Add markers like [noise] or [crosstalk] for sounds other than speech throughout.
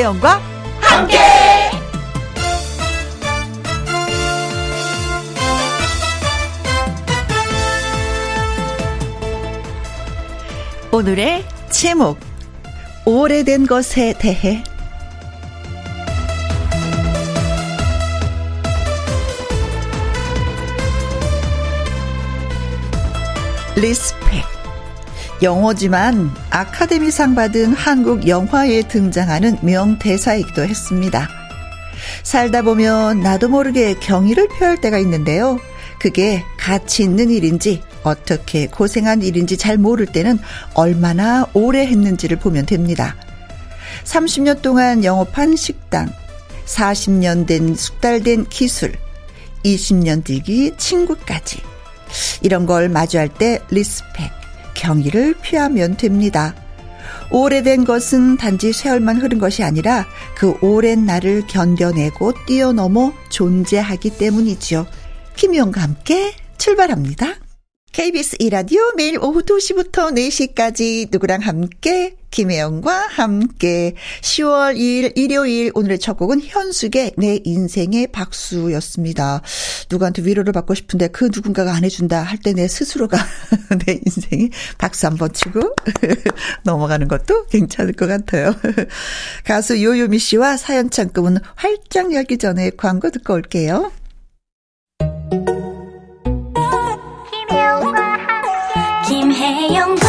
김혜영과 함께. 오늘의 제목 오래된 것에 대해 리스펙 영어지만 아카데미상 받은 한국 영화에 등장하는 명대사이기도 했습니다. 살다 보면 나도 모르게 경의를 표할 때가 있는데요. 그게 가치 있는 일인지 어떻게 고생한 일인지 잘 모를 때는 얼마나 오래 했는지를 보면 됩니다. 30년 동안 영업한 식당, 40년 된 숙달된 기술, 20년 뒤기 친구까지. 이런 걸 마주할 때 respect, 경의를 표하면 됩니다. 오래된 것은 단지 세월만 흐른 것이 아니라 그 오랜 날을 견뎌내고 뛰어넘어 존재하기 때문이지요. 김혜영과 함께 출발합니다. KBS 이라디오 매일 오후 2시부터 4시까지 누구랑 함께 김혜영과 함께 10월 2일 일요일 오늘의 첫 곡은 현숙의 내 인생의 박수였습니다. 누구한테 위로를 받고 싶은데 그 누군가가 안 해준다 할 때 내 스스로가 [laughs] 내 인생에 박수 한번 치고 [laughs] 넘어가는 것도 괜찮을 것 같아요. [laughs] 가수 요요미 씨와 사연 창금은 활짝 열기 전에 광고 듣고 올게요. 김혜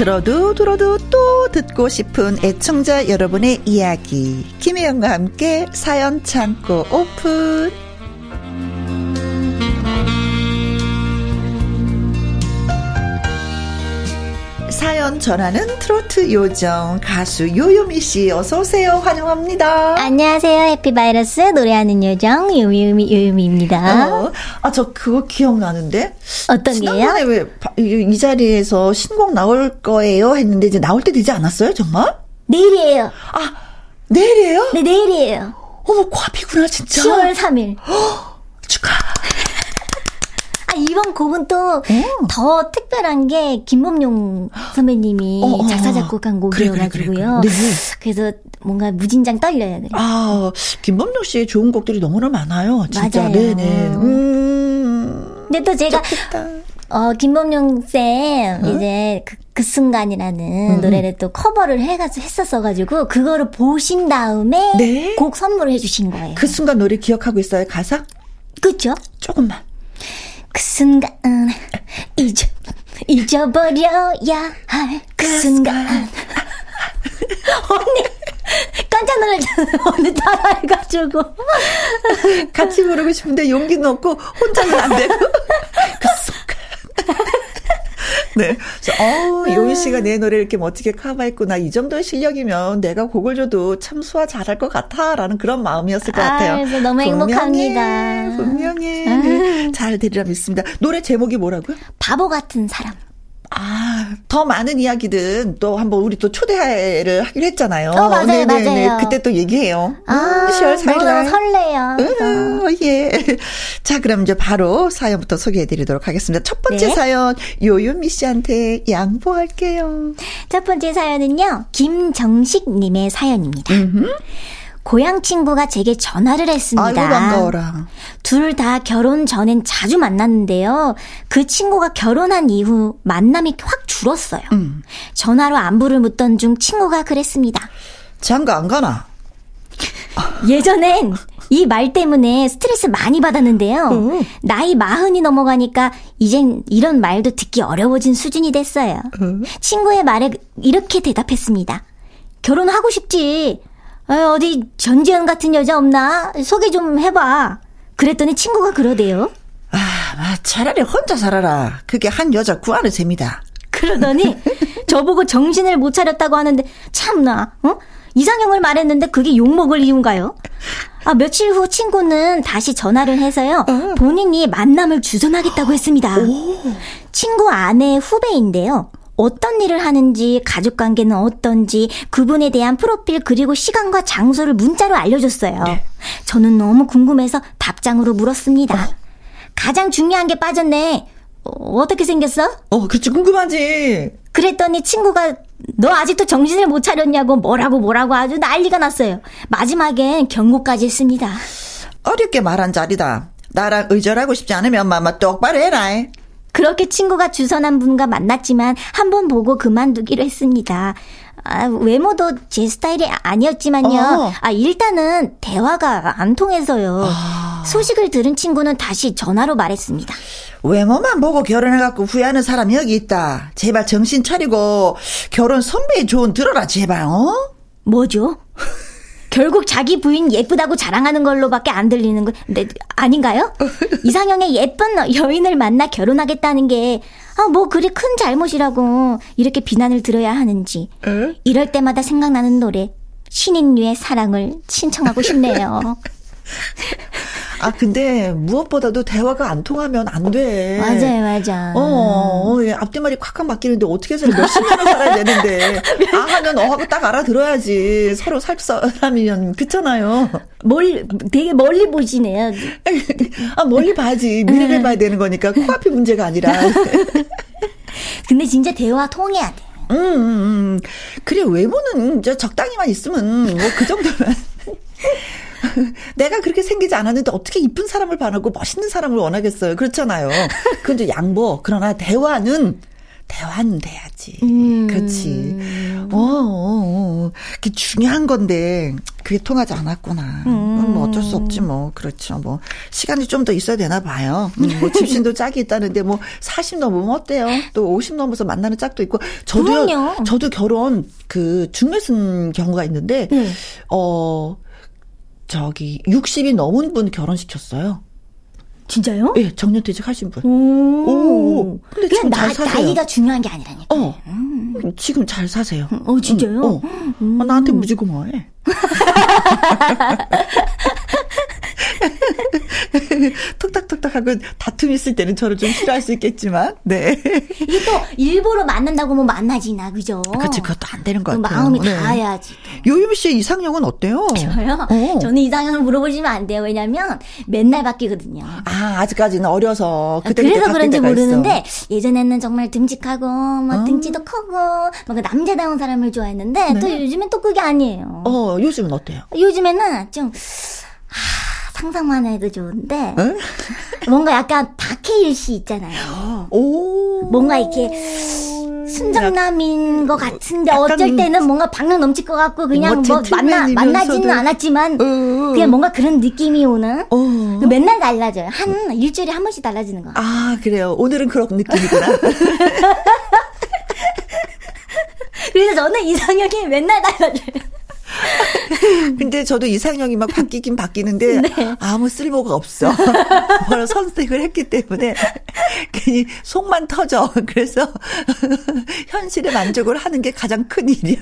들어도 들어도 또 듣고 싶은 애청자 여러분의 이야기. 김혜영과 함께 사연 창고 오픈 사연 전하는 트로트 요정 가수 요요미 씨 어서 오세요 환영합니다. 안녕하세요 해피바이러스 노래하는 요정 요요미 요요미입니다 어, 아저 그거 기억나는데 어떤 게요? 지난번에 왜이 이 자리에서 신곡 나올 거예요 했는데 이제 나올 때 되지 않았어요 정말? 내일이에요 아 내일이에요? 네 내일이에요 어머 코앞이구나 진짜. 10월 3일 [gasps] 축하. 아, 이번 곡은 또 더 특별한 게 김범용 선배님이 어, 어, 작사 어. 작곡한 그래, 곡이어가지고요. 그래, 그래, 그래. 그래서 뭔가 무진장 떨려요. 그래. 아, 김범용 씨의 좋은 곡들이 너무나 많아요. 진짜. 맞아요. 네네. 음. 근데 또 제가 좋겠다. 어 김범용 쌤 이제 그, 그 순간이라는 음. 노래를 또 커버를 해가지고 했었어가지고 그거를 보신 다음에 네. 곡 선물을 해주신 거예요. 그 순간 노래 기억하고 있어요, 가사? 그죠? 조금만. 그 순간 잊어 잊어버려야 할 그 순간. [laughs] 언니 깜짝 놀랐잖아요. 언니 따라해가지고. 같이 부르고 싶은데 용기는 없고 혼자는 안 되고. [laughs] 네. 그래서, 어, 요희 씨가 내 노래 이렇게 멋지게 커버했구나. 이 정도의 실력이면 내가 곡을 줘도 참 소화 잘할 것 같아. 라는 그런 마음이었을 것 아, 같아요. 그래서 너무 행복합니다. 분명히. 네, 잘 되리라 믿습니다. 노래 제목이 뭐라고요? 바보 같은 사람 아, 더 많은 이야기든 또 한번 우리 또 초대를 하기로 했잖아요. 어, 맞아요, 네네네. 맞아요. 그때 또 얘기해요. 아 10월 4일 너무너무 날. 설레요 음, 예. [laughs] 자, 그럼 이제 바로 사연부터 소개해 드리도록 하겠습니다. 첫 번째 네. 사연, 요요미 씨한테 양보할게요. 첫 번째 사연은요 김정식님의 사연입니다 고향 친구가 제게 전화를 했습니다. 아이고, 반가워라. 둘 다 결혼 전엔 자주 만났는데요. 그 친구가 결혼한 이후 만남이 확 줄었어요. 음. 전화로 안부를 묻던 중 친구가 그랬습니다. 장가 안 가나? 예전엔 이 말 때문에 스트레스 많이 받았는데요. 음. 나이 마흔이 넘어가니까 이젠 이런 말도 듣기 어려워진 수준이 됐어요. 음. 친구의 말에 이렇게 대답했습니다. 결혼하고 싶지. 어, 어디 전지현 같은 여자 없나? 소개 좀 해봐. 그랬더니 친구가 그러대요. 아, 아, 차라리 혼자 살아라. 그게 한 여자 구하는 셈이다. 그 그러더니 [laughs] 저보고 정신을 못 차렸다고 하는데 참나, 어? 이상형을 말했는데 그게 욕먹을 이유인가요? 아, 며칠 후 친구는 다시 전화를 해서요. 어. 본인이 만남을 주선하겠다고 했습니다. 친구 아내 후배인데요. 어떤 일을 하는지, 가족 관계는 어떤지, 그분에 대한 프로필 그리고 시간과 장소를 문자로 알려줬어요. 네. 저는 너무 궁금해서 답장으로 물었습니다. 어. 가장 중요한 게 빠졌네. 어, 어떻게 생겼어? 어, 그렇지, 궁금하지. 그랬더니 친구가 너 아직도 정신을 못 차렸냐고 뭐라고 뭐라고 아주 난리가 났어요. 마지막엔 경고까지 했습니다. 어렵게 말한 자리다. 나랑 의절하고 싶지 않으면 마마 똑바로 해라. 그렇게 친구가 주선한 분과 만났지만 한 번 보고 그만두기로 했습니다. 아, 외모도 제 스타일이 아니었지만요. 어. 아, 일단은 대화가 안 통해서요. 아. 소식을 들은 친구는 다시 전화로 말했습니다. 외모만 보고 결혼해갖고 후회하는 사람이 여기 있다. 제발 정신 차리고 결혼 선배의 조언 들어라, 제발, 어? 뭐죠? [laughs] 결국 자기 부인 예쁘다고 자랑하는 걸로밖에 안 들리는 거, 네, 아닌가요? [laughs] 이상형의 예쁜 여인을 만나 결혼하겠다는 게, 아, 뭐 그리 큰 잘못이라고 이렇게 비난을 들어야 하는지. 에? 이럴 때마다 생각나는 노래, 신인류의 사랑을 신청하고 싶네요. [laughs] 아, 근데 무엇보다도 대화가 안 통하면 안 돼. 맞아요, 맞아. 어, 어 앞뒤말이 콱콱 바뀌는데 어떻게 해서 몇십 년을 살아야 되는데. [laughs] 아 하면 어하고 딱 알아들어야지. 서로 살 사람이면. 그렇잖아요. 멀, 되게 멀리 보시네요. [laughs] 아, 멀리 봐야지. 미래를 음. 봐야 되는 거니까. 코앞이 문제가 아니라. [laughs] 근데 진짜 대화 통해야 돼. 음, 음, 음. 그래, 외모는 저 적당히만 있으면 뭐 그 정도면. [laughs] 내가 그렇게 생기지 않았는데 어떻게 이쁜 사람을 반하고 멋있는 사람을 원하겠어요. 그렇잖아요. [laughs] 그건 양보. 그러나 대화는 대화는 돼야지. 음. 그렇지. 어, 어, 어. 그게 중요한 건데, 그게 통하지 않았구나. 음. 뭐 어쩔 수 없지, 뭐. 그렇죠. 뭐, 시간이 좀 더 있어야 되나 봐요. 음, 뭐, [laughs] 집신도 짝이 있다는데, 뭐, 40 넘으면 어때요? 또 50 넘어서 만나는 짝도 있고. 저도요, 그럼요. 저도 결혼, 그, 중매순 경우가 있는데, 네. 어, 저기 60이 넘은 분 결혼시켰어요. 진짜요? 예, 네, 정년퇴직 하신 분. 오. 오. 근데 지금 나, 잘 사세요. 나이가 중요한 게 아니라니까. 어. 음. 지금 잘 사세요. 어, 진짜요? 어. 음. 어, 나한테 무지 고마워해. [laughs] [laughs] [laughs] 톡탁톡탁 하고 다툼 있을 때는 저를 좀 싫어할 수 있겠지만, 네. 이게 또 일부러 만난다고 뭐 만나지나, 그죠? 그치, 그것도 안 되는 것 같아요. 마음이 네. 닿아야지. 요유미 씨의 이상형은 어때요? 저요? 어. 저는 이상형을 물어보시면 안 돼요. 왜냐면 맨날 바뀌거든요. 아, 아직까지는 어려서. 그때 그래서 그런지 모르는데, 있어. 예전에는 정말 듬직하고, 뭐 어. 등치도 크고, 뭐 남자다운 사람을 좋아했는데, 네. 또 요즘엔 또 그게 아니에요. 어, 요즘은 어때요? 요즘에는 좀, 하, 상상만 해도 좋은데 응? 뭔가 약간 박해일 씨 있잖아요. 오. 뭔가 이렇게 순정남인 것 같은데 어쩔 때는 뭔가 방향 넘칠 것 같고 그냥 뭐 만나 만나지는 않았지만 어. 그냥 뭔가 그런 느낌이 오는 어. 그 맨날 달라져요. 한 일주일에 한 번씩 달라지는 거. 아 그래요. 오늘은 그런 느낌이구나. [laughs] 그래서 저는 이상형이 맨날 달라져요. [laughs] 근데 저도 이상형이 막 바뀌긴 바뀌는데 [laughs] 네. 아무 쓸모가 없어. [laughs] 바로 선택을 했기 때문에 괜히 속만 터져. 그래서 현실에 만족을 하는 게 가장 큰 일이야.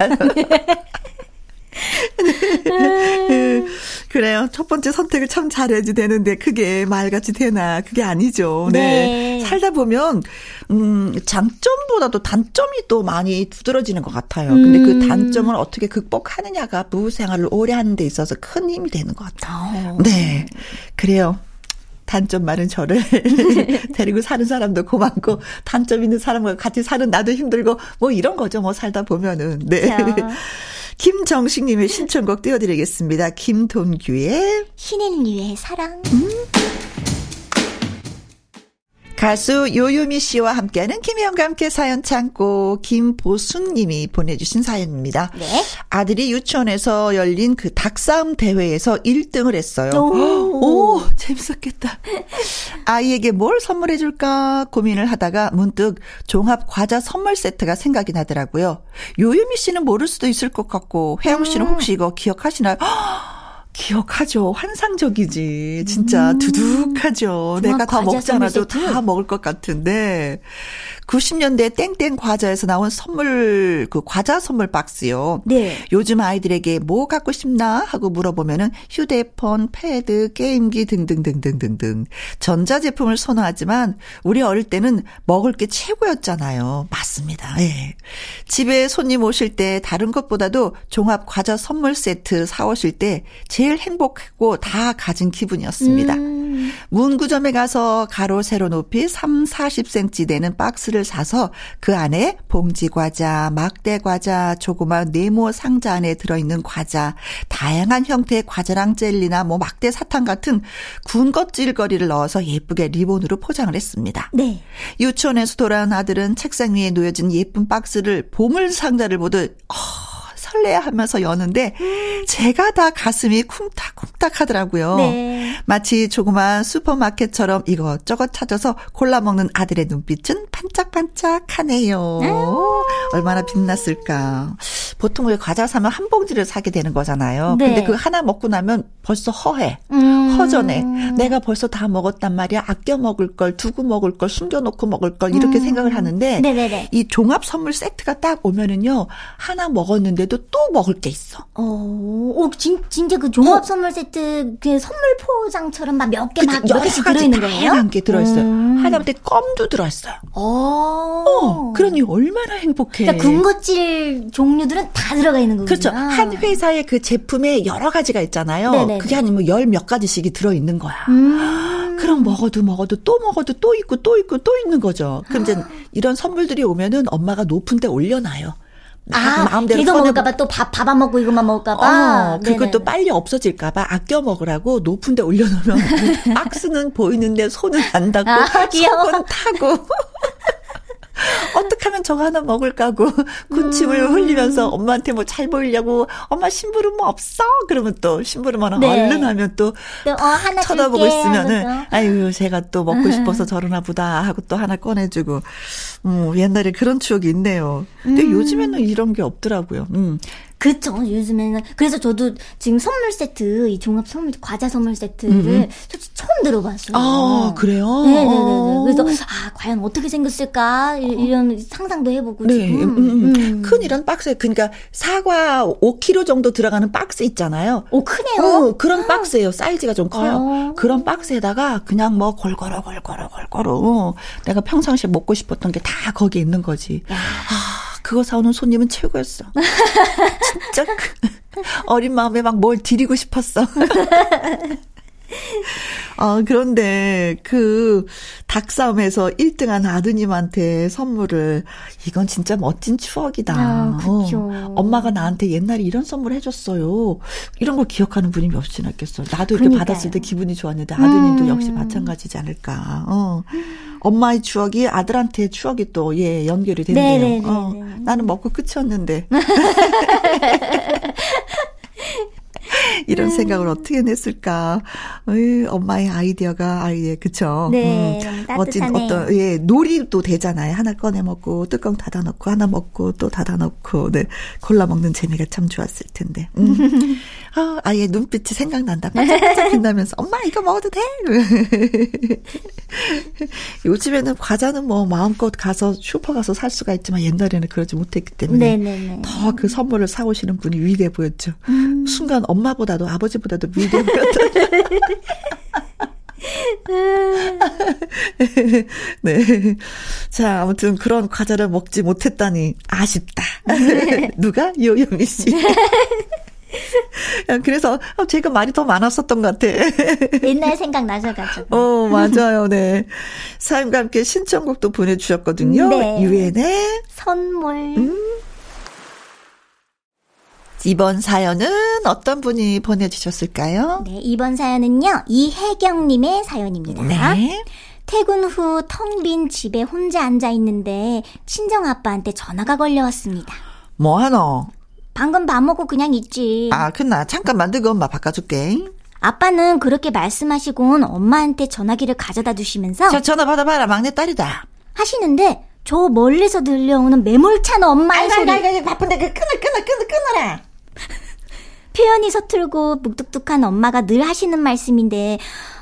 네. 그래요. 첫 번째 선택을 참 잘해야지 되는데 그게 말같이 되나 그게 아니죠. 네. 네. 살다 보면 음 장점보다도 단점이 또 많이 두드러지는 것 같아요. 근데 그 음. 단점을 어떻게 극복하느냐가 부부 생활을 오래 하는 데 있어서 큰 힘이 되는 것 같아요. 어. 네. 그래요. 단점 많은 저를 [laughs] 데리고 사는 사람도 고맙고 단점 있는 사람과 같이 사는 나도 힘들고 뭐 이런 거죠. 뭐 살다 보면은. 네. 김정식님의 신청곡 띄워드리겠습니다. 김돈규의 신인 류의 사랑. 음. 가수 요요미 씨와 함께하는 김혜영과 함께 사연 창고 김보순 님이 보내주신 사연입니다. 네. 아들이 유치원에서 열린 그 닭싸움 대회에서 1등을 했어요. 오, [gasps] 오 재밌었겠다. 아이에게 뭘 선물해 줄까 고민을 하다가 문득 종합 과자 선물 세트가 생각이 나더라고요. 요요미 씨는 모를 수도 있을 것 같고 혜영 씨는 음. 혹시 이거 기억하시나요? 기억하죠. 환상적이지. 진짜 음. 두둑하죠. 내가 다 먹지 않아도 다 먹을 것 같은데. 90년대 땡땡 과자에서 나온 선물 그 과자 선물 박스요. 네. 요즘 아이들에게 뭐 갖고 싶나 하고 물어보면은 휴대폰, 패드, 게임기 등등등등등등 전자 제품을 선호하지만 우리 어릴 때는 먹을 게 최고였잖아요. 맞습니다. 예. 집에 손님 오실 때 다른 것보다도 종합 과자 선물 세트 사 오실 때 제일 행복하고 다 가진 기분이었습니다. 음. 문구점에 가서 가로 세로 높이 3, 40cm 되는 박스를 박스를 사서 그 안에 봉지 과자, 막대 과자, 조그만 네모 상자 안에 들어있는 과자, 다양한 형태의 과자랑 젤리나 뭐 막대 사탕 같은 군것질거리를 넣어서 예쁘게 리본으로 포장을 했습니다. 네. 유치원에서 돌아온 아들은 책상 위에 놓여진 예쁜 박스를 보물 상자를 보듯 어, 설레하면서 여는데 제가 다 가슴이 쿵탁쿵탁 하더라고요. 네. 마치 조그만 슈퍼마켓처럼 이것저것 찾아서 골라 먹는 아들의 눈빛은 반짝반짝하네요. 얼마나 빛났을까. 보통 왜 과자 사면 한 봉지를 사게 되는 거잖아요. 네. 근데 그 하나 먹고 나면 벌써 허해. 음. 허전해. 내가 벌써 다 먹었단 말이야. 아껴 먹을 걸, 두고 먹을 걸, 숨겨놓고 먹을 걸 이렇게 음. 생각을 하는데 네네네. 이 종합 선물 세트가 딱 오면은요. 하나 먹었는데도 또 먹을 게 있어. 어, 오, 진, 진짜 그 종합 어. 선물 세트 그 선물 포장처럼 막 몇 개막 여러 개씩 들어있는 거예요? 다양한 게 들어있어요. 음. 하다못해 껌도 들어있어요. 어. 어, 그러니 얼마나 행복해. 그러니까 군것질 종류들은 다 들어가 있는 거군요. 그렇죠. 한 회사의 그 제품에 여러 가지가 있잖아요. 네네네. 그게 아니면 열 몇 가지씩 이 들어있는 거야. 음. 그럼 먹어도 먹어도 또 먹어도 또 있고 또 있고 또 있는 거죠. 그럼 이제 아. 이런 선물들이 오면은 엄마가 높은 데 올려놔요. 아, 마음대로 계속 먹을까봐 또 밥 밥 안 먹고 이것만 먹을까봐. 어, 그것도 빨리 없어질까봐 아껴 먹으라고 높은 데 올려놓으면 [laughs] 박스는 보이는데 손은 안 닿고 아, 속은 타고. [laughs] 어떻게 하면 저거 하나 먹을까고 [laughs] 군침을 음. 흘리면서 엄마한테 뭐 잘 보이려고 엄마 심부름 뭐 없어? 그러면 또 심부름 하나 네. 얼른 하면 또, 또 어, 쳐다보고. 있으면은 아유 제가 또 먹고 싶어서 저러나 보다 하고 또 하나 꺼내주고 음, 옛날에 그런 추억이 있네요. 근데 음. 요즘에는 이런 게 없더라고요. 음. 그쵸. 요즘에는. 그래서 저도 지금 선물 세트, 이 종합 선물, 과자 선물 세트를 음 솔직히 처음 들어봤어요. 아, 그래요? 네네네. 어. 그래서, 아, 과연 어떻게 생겼을까? 이런 상상도 해보고. 네. 지금. 음, 음, 음. 큰 이런 박스에, 그러니까 사과 5kg 정도 들어가는 박스 있잖아요. 오, 크네요? 어, 그런 아. 박스예요. 사이즈가 좀 커요. 어. 그런 박스에다가 그냥 뭐 골고루, 골고루, 골고루. 내가 평상시에 먹고 싶었던 게 다 거기에 있는 거지. 야. 아. 그거 사오는 손님은 최고였어. 진짜 그 어린 마음에 막 뭘 드리고 싶었어. [laughs] 어, 그런데 그 닭싸움에서 1등한 아드님한테 선물을 이건 진짜 멋진 추억이다. 아, 어, 엄마가 나한테 옛날에 이런 선물 해줬어요. 이런 걸 기억하는 분이 몇이나 있겠어요. 나도 이렇게 그러니까요. 받았을 때 기분이 좋았는데 아드님도 음. 역시 마찬가지지 않을까. 어. 엄마의 추억이 아들한테 추억이 또 예 연결이 됐네요. 네네네네. 어, 나는 먹고 끝이었는데. [laughs] [laughs] [laughs] 이런 음. 생각을 어떻게 냈을까. 어이, 엄마의 아이디어가 아이의 그쵸. 네, 음, 멋진 어떤 예 놀이도 되잖아요. 하나 꺼내 먹고 뚜껑 닫아 놓고 하나 먹고 또 닫아 놓고 네 골라 먹는 재미가 참 좋았을 텐데. 음. [laughs] 아, 아예 눈빛이 생각난다. 반짝반짝 [laughs] 빛나면서 엄마 이거 먹어도 돼? 요즘에는 과자는 뭐 마음껏 가서 슈퍼 가서 살 수가 있지만 옛날에는 그러지 못했기 때문에 더 그 선물을 사오시는 분이 위대해 보였죠. 음. 순간 엄마 보다도 아버지보다도 위대해 보였던. [laughs] 네. 자, 아무튼 그런 과자를 먹지 못했다니 아쉽다. 네. 누가? 요요미 씨. [laughs] 그래서 어, 제가 말이 더 많았었던 것 같아. 옛날 생각 나셔가지고. 어, 맞아요. 네. 사연과 함께 신청곡도 보내주셨거든요. 네. 유엔의 선물. 음. 이번 사연은 어떤 분이 보내주셨을까요? 네, 이번 사연은요, 이혜경님의 사연입니다. 네. 퇴근 후 텅 빈 집에 혼자 앉아 있는데 친정 아빠한테 전화가 걸려왔습니다. 뭐 하노? 방금 밥 먹고 그냥 있지. 아, 끝나. 잠깐만 들고 엄마 바꿔줄게. 아빠는 그렇게 말씀하시곤 엄마한테 전화기를 가져다 주시면서 자, 전화 받아봐라. 막내 딸이다. 하시는데 저 멀리서 들려오는 매몰찬 엄마의 아이고, 소리. 아이고, 아이고, 바쁜데 그 끊어, 끊어, 끊어, 끊어라. [laughs] 표현이 서툴고 묵뚝뚝한 엄마가 늘 하시는 말씀인데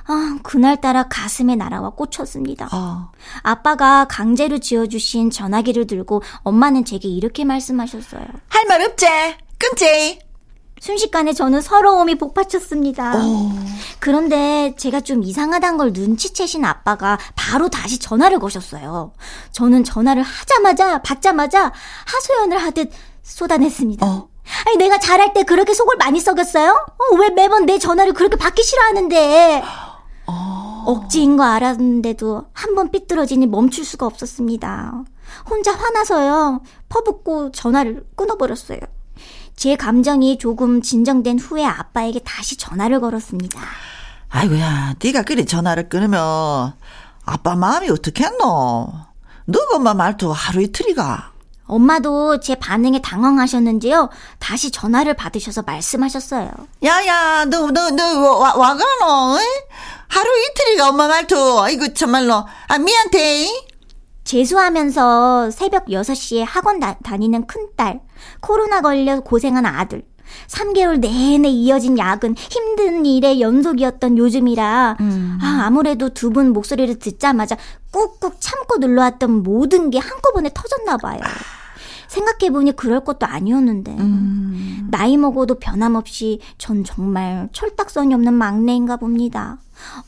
아, 그날따라 가슴에 날아와 꽂혔습니다. 어. 아빠가 강제로 지어주신 전화기를 들고 엄마는 제게 이렇게 말씀하셨어요. 할 말 없지? 끊지? 순식간에 저는 서러움이 복받쳤습니다. 오. 어. 그런데 제가 좀 이상하다는 걸 눈치채신 아빠가 바로 다시 전화를 거셨어요. 저는 전화를 하자마자 받자마자 하소연을 하듯 쏟아냈습니다. 어. 아니 내가 잘할 때 그렇게 속을 많이 썩였어요? 어, 왜 매번 내 전화를 그렇게 받기 싫어하는데? 어. 억지인 거 알았는데도 한 번 삐뚤어지니 멈출 수가 없었습니다. 혼자 화나서요. 퍼붓고 전화를 끊어버렸어요. 제 감정이 조금 진정된 후에 아빠에게 다시 전화를 걸었습니다. 아이고야, 네가 그리 전화를 끊으면 아빠 마음이 어떻겠노? 너가 엄마 말투 하루 이틀이가. 엄마도 제 반응에 당황하셨는지요. 다시 전화를 받으셔서 말씀하셨어요. 야야, 너, 너, 너, 와, 와가노? 하루 이틀이가 엄마 말투. 아이고, 참말로. 아, 미안해. 재수하면서 새벽 6시에 학원 다, 다니는 큰딸, 코로나 걸려 고생한 아들, 3개월 내내 이어진 야근, 힘든 일의 연속이었던 요즘이라, 음. 아, 아무래도 두 분 목소리를 듣자마자 꾹꾹 참고 눌러왔던 모든 게 한꺼번에 터졌나 봐요. 생각해보니 그럴 것도 아니었는데. 음. 나이 먹어도 변함없이 전 정말 철딱선이 없는 막내인가 봅니다.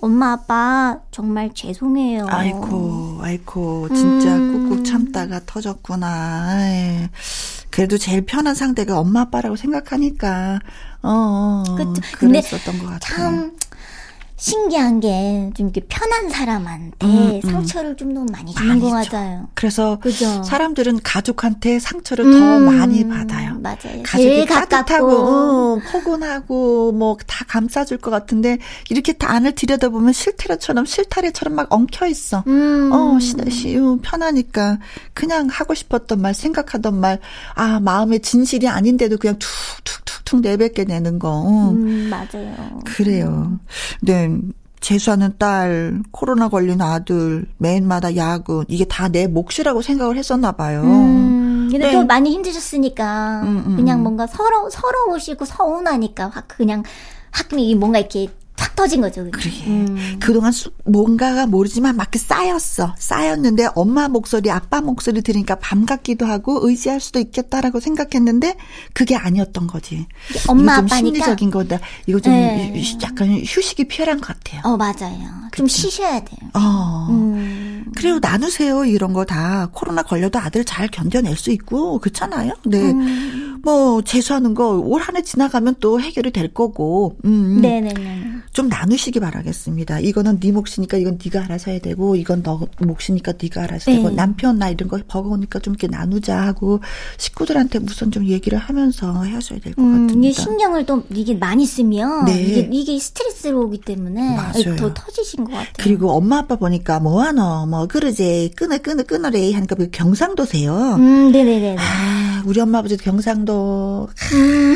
엄마, 아빠, 정말 죄송해요. 아이고, 아이고, 진짜 음. 꾹꾹 참다가 터졌구나. 에이. 그래도 제일 편한 상대가 엄마, 아빠라고 생각하니까, 어, 어, 어 그쵸. 그랬었던 것 같아요. 참, 신기한 게 좀 이렇게 편한 사람한테 음, 음. 상처를 좀 너무 많이 주는 것 같아요. 그래서 그죠? 사람들은 가족한테 상처를 음, 더 많이 받아요. 맞아요. 가족이 따뜻하고 어, 포근하고 뭐 다 감싸줄 것 같은데 이렇게 다 안을 들여다보면 실타래처럼 실타래처럼 막 엉켜 있어. 음. 어, 시, 시, 편하니까 그냥 하고 싶었던 말, 생각하던 말, 아 마음의 진실이 아닌데도 그냥 툭툭툭툭 내뱉게 되는 거. 어. 음, 맞아요. 그래요. 네. 재수하는 딸, 코로나 걸린 아들, 매일마다 야근, 이게 다 내 몫이라고 생각을 했었나 봐요. 음, 근데 네. 또 많이 힘드셨으니까, 음, 음, 그냥 음. 뭔가 서러, 서러우시고 서운하니까, 확 그냥, 확 뭔가 이렇게 탁 터진 거죠. 그냥. 그래. 음. 그동안 수, 뭔가가 모르지만 막 쌓였어. 쌓였는데 엄마 목소리, 아빠 목소리 들으니까 밤 같기도 하고 의지할 수도 있겠다라고 생각했는데 그게 아니었던 거지. 엄마 아빠니까 심리적인 거다. 이거 좀 네. 약간 휴식이 필요한 것 같아요. 어 맞아요. 그치? 좀 쉬셔야 돼요. 어. 음. 그리고 나누세요 이런 거 다 코로나 걸려도 아들 잘 견뎌낼 수 있고 그렇잖아요. 네. 음. 뭐 재수하는 거 올 한 해 지나가면 또 해결이 될 거고. 음. 네네네. 좀 나누시기 바라겠습니다. 이거는 네 몫이니까 이건 네가 알아서 해야 되고 이건 너 몫이니까 네가 알아서 네. 되고 남편 나 이런 거 버거우니까 좀 이렇게 나누자 하고 식구들한테 무슨 좀 얘기를 하면서 헤어져야 될것 음, 같습니다. 이게 신경을 또 이게 많이 쓰면 네. 이게, 이게 스트레스로 오기 때문에 맞아요. 더 터지신 것 같아요. 그리고 엄마 아빠 보니까 뭐하노 뭐 그러지 끊어 끊어 끊어래 하니까 그 경상도세요. 음, 네네네. 아, 우리 엄마 아버지도 경상도. 음.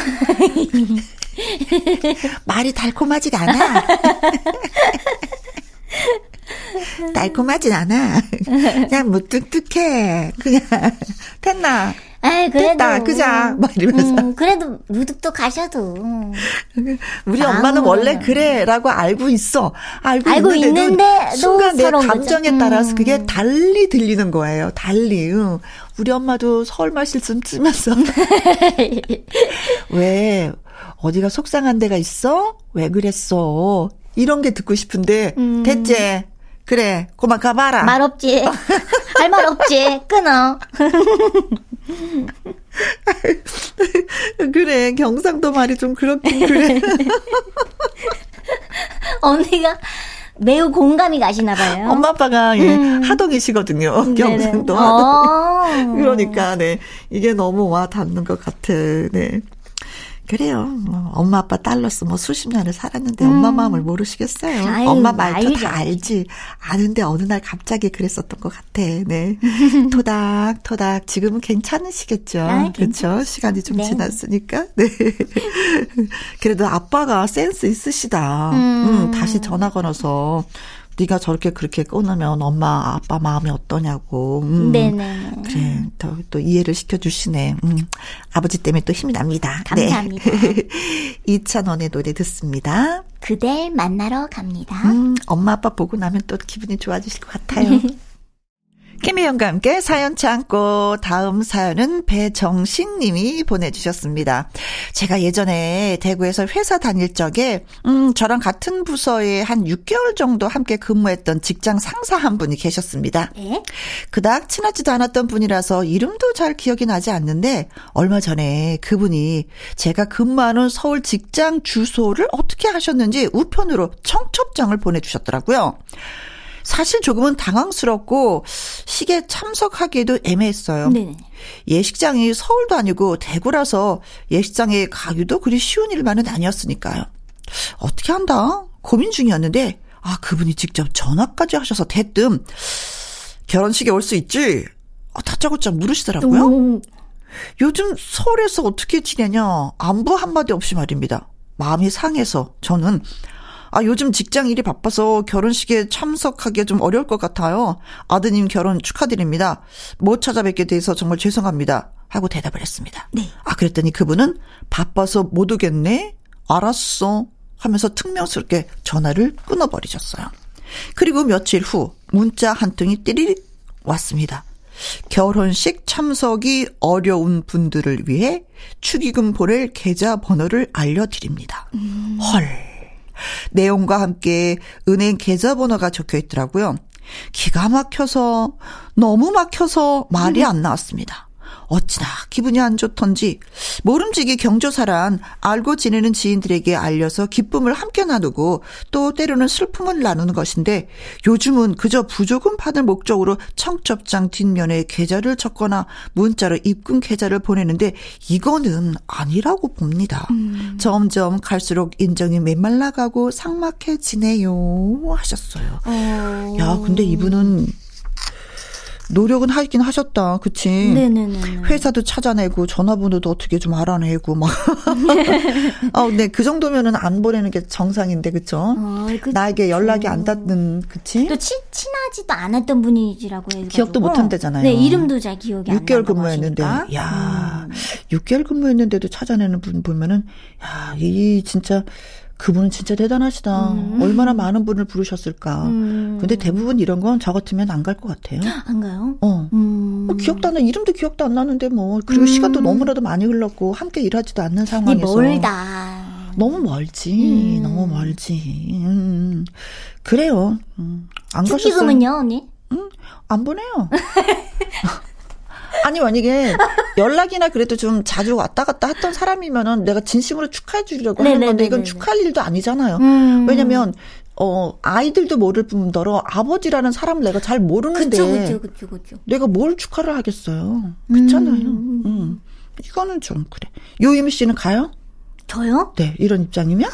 [laughs] [laughs] 말이 달콤하지가 않아. [laughs] 달콤하진 않아. 그냥 무뚝뚝해. 그냥 됐나? 에이, 그래도. 됐다, 그자. 막 이러면서. 음, 그래도 무득도 가셔도. 우리 엄마는 원래 그래 라고 알고 있어. 알고, 알고 있는데, 순간 내 감정에 거죠. 따라서 그게 음. 달리 들리는 거예요. 달리. 우리 엄마도 서울말 실씀 쓰면서. [laughs] 왜, 어디가 속상한 데가 있어? 왜 그랬어? 이런 게 듣고 싶은데, 음. 됐지? 그래, 고만 가봐라. 말 없지. 할 말 없지. 끊어. [laughs] 그래, 경상도 말이 좀 그렇긴 그래. [laughs] 언니가 매우 공감이 가시나 봐요. 엄마 아빠가 예, 음. 하동이시거든요. 경상도 하동. 어. [laughs] 그러니까 네 이게 너무 와 닿는 것 같아. 네. 그래요. 뭐 엄마 아빠 딸로서 뭐 수십 년을 살았는데 음. 엄마 마음을 모르시겠어요. 아유, 엄마 말도 다 알지. 아는데 어느 날 갑자기 그랬었던 것 같아. 네. [laughs] 토닥 토닥 지금은 괜찮으시겠죠. 아, 그렇죠. 시간이 좀 네. 지났으니까. 네. [laughs] 그래도 아빠가 센스 있으시다. 음. 음 다시 전화 걸어서 네가 저렇게 그렇게 끊으면 엄마 아빠 마음이 어떠냐고. 음. 네네. 그래 또, 또 이해를 시켜주시네. 음. 아버지 때문에 또 힘이 납니다. 네. 감사합니다. 네. [laughs] 이찬원의 노래 듣습니다. 그댈 만나러 갑니다. 음, 엄마 아빠 보고 나면 또 기분이 좋아지실 것 같아요. [laughs] 김혜영과 함께 사연 참고 다음 사연은 배정식 님이 보내주셨습니다. 제가 예전에 대구에서 회사 다닐 적에, 음, 저랑 같은 부서에 한 6개월 정도 함께 근무했던 직장 상사 한 분이 계셨습니다. 네? 그닥 친하지도 않았던 분이라서 이름도 잘 기억이 나지 않는데, 얼마 전에 그분이 제가 근무하는 서울 직장 주소를 어떻게 하셨는지 우편으로 청첩장을 보내주셨더라고요. 사실 조금은 당황스럽고 시계 참석하기에도 애매했어요. 네 예식장이 서울도 아니고 대구라서 예식장에 가기도 그리 쉬운 일만은 아니었으니까요. 어떻게 한다? 고민 중이었는데 아 그분이 직접 전화까지 하셔서 대뜸 결혼식에 올 수 있지? 아, 다짜고짜 물으시더라고요. 오. 요즘 서울에서 어떻게 지내냐? 안부 한마디 없이 말입니다. 마음이 상해서 저는 아, 요즘 직장 일이 바빠서 결혼식에 참석하기가 좀 어려울 것 같아요. 아드님 결혼 축하드립니다. 못 찾아뵙게 돼서 정말 죄송합니다. 하고 대답을 했습니다. 네. 아, 그랬더니 그분은 바빠서 못 오겠네? 알았어. 하면서 퉁명스럽게 전화를 끊어버리셨어요. 그리고 며칠 후 문자 한 통이 띠리릭 왔습니다. 결혼식 참석이 어려운 분들을 위해 축의금 보낼 계좌 번호를 알려드립니다. 음. 헐. 내용과 함께 은행 계좌번호가 적혀 있더라고요. 기가 막혀서 너무 막혀서 말이 안 나왔습니다. 어찌나 기분이 안 좋던지 모름지기 경조사란 알고 지내는 지인들에게 알려서 기쁨을 함께 나누고 또 때로는 슬픔을 나누는 것인데 요즘은 그저 부조금 받을 목적으로 청첩장 뒷면에 계좌를 적거나 문자로 입금 계좌를 보내는데 이거는 아니라고 봅니다. 음. 점점 갈수록 인정이 메말라가고 삭막해지네요 하셨어요. 어. 야 근데 이분은 노력은 하긴 하셨다. 그치? 네네네. 회사도 찾아내고 전화번호도 어떻게 좀 알아내고 막. 아, [laughs] 네. 그 정도면은 안 보내는 게 정상인데, 그쵸? 어, 나에게 연락이 안 닿는, 그치? 또 친, 친하지도 않았던 분이지라고 해서. 기억도 못 한다잖아요. 네, 이름도 잘 기억이 안 나요. 6개월 근무했는데. 야 음. 6개월 근무했는데도 찾아내는 분 보면은, 야, 이 진짜 그분은 진짜 대단하시다. 음. 얼마나 많은 분을 부르셨을까. 음. 근데 대부분 이런 건 저 같으면 안 갈 것 같아요. 안 가요? 어. 음. 뭐 기억도 안 나, 이름도 기억도 안 나는데 뭐. 그리고 음. 시간도 너무나도 많이 흘렀고, 함께 일하지도 않는 상황에서. 멀다. 너무 멀지. 음. 너무 멀지. 음. 그래요. 음. 안 가셨어요. 축의금은요, 언니? 음, 안 보내요. [laughs] 아니 만약에 연락이나 그래도 좀 자주 왔다 갔다 했던 사람이면은 내가 진심으로 축하해 주려고 하는 건데 이건 축하할 일도 아니잖아요. 음. 왜냐면 어 아이들도 모를 뿐더러 아버지라는 사람을 내가 잘 모르는데 그쵸, 그쵸, 그쵸. 내가 뭘 축하를 하겠어요. 그렇잖아요. 음. 음. 이거는 좀 그래. 요임 씨는 가요? 저요? 네, 이런 입장이면?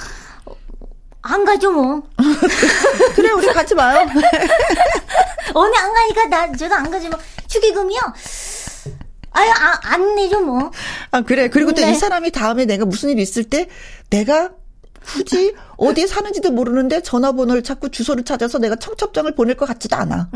안 가죠 뭐. [laughs] 그래 우리 같이 봐요. [laughs] 언니 안 가니까 나 저도 안 가지 뭐. 축의금이요? 아유, 아, 안 내죠, 뭐. 아, 그래. 그리고 또이 네. 사람이 다음에 내가 무슨 일 있을 때 내가 굳이 어디에 사는지도 모르는데 전화번호를 찾고 주소를 찾아서 내가 청첩장을 보낼 것 같지도 않아.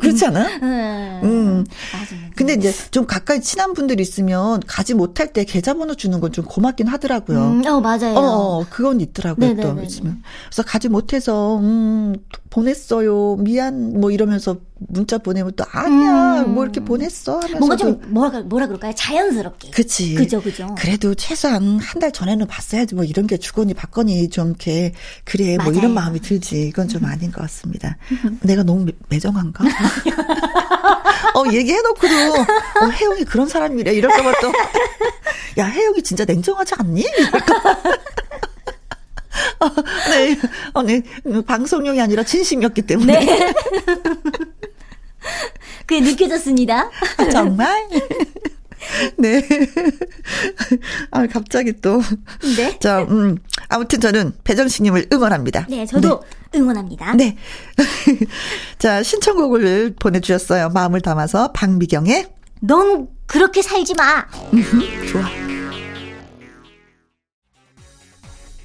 그렇지 않아? [laughs] 음. 음. 맞아요. 근데 이제 좀 가까이 친한 분들 있으면 가지 못할 때 계좌번호 주는 건 좀 고맙긴 하더라고요. 음, 어, 맞아요. 어, 어 그건 있더라고요. 네네네네. 또 있으면. 그래서 가지 못해서 음, 보냈어요. 미안 뭐 이러면서 문자 보내면 또 아니야. 음. 뭐 이렇게 보냈어 하면서 뭔가 좀 뭐라 뭐라 그럴까요? 자연스럽게. 그치. 그죠, 그죠. 그래도 최소한 한 달 전에는 봤어야지 뭐 이런 게 주거니 받거니 좀 이렇게 그래 맞아요. 뭐 이런 마음이 들지. 이건 좀 아닌 것 같습니다. 내가 너무 매정한가? [laughs] 어 얘기해놓고도 어 혜영이 그런 사람이래 이럴까봐 또 야 혜영이 진짜 냉정하지 않니? 어, [laughs] 네, 어, 네, 방송용이 아니라 진심이었기 때문에. 네. [laughs] 그게 느껴졌습니다. 아, 정말? [laughs] 네. 아, 갑자기 또. 네. [laughs] 자, 음, 아무튼 저는 배정식님을 응원합니다. 네, 저도 네. 응원합니다. 네. [laughs] 자, 신청곡을 보내주셨어요. 마음을 담아서 박미경의 넌 그렇게 살지 마. 좋아.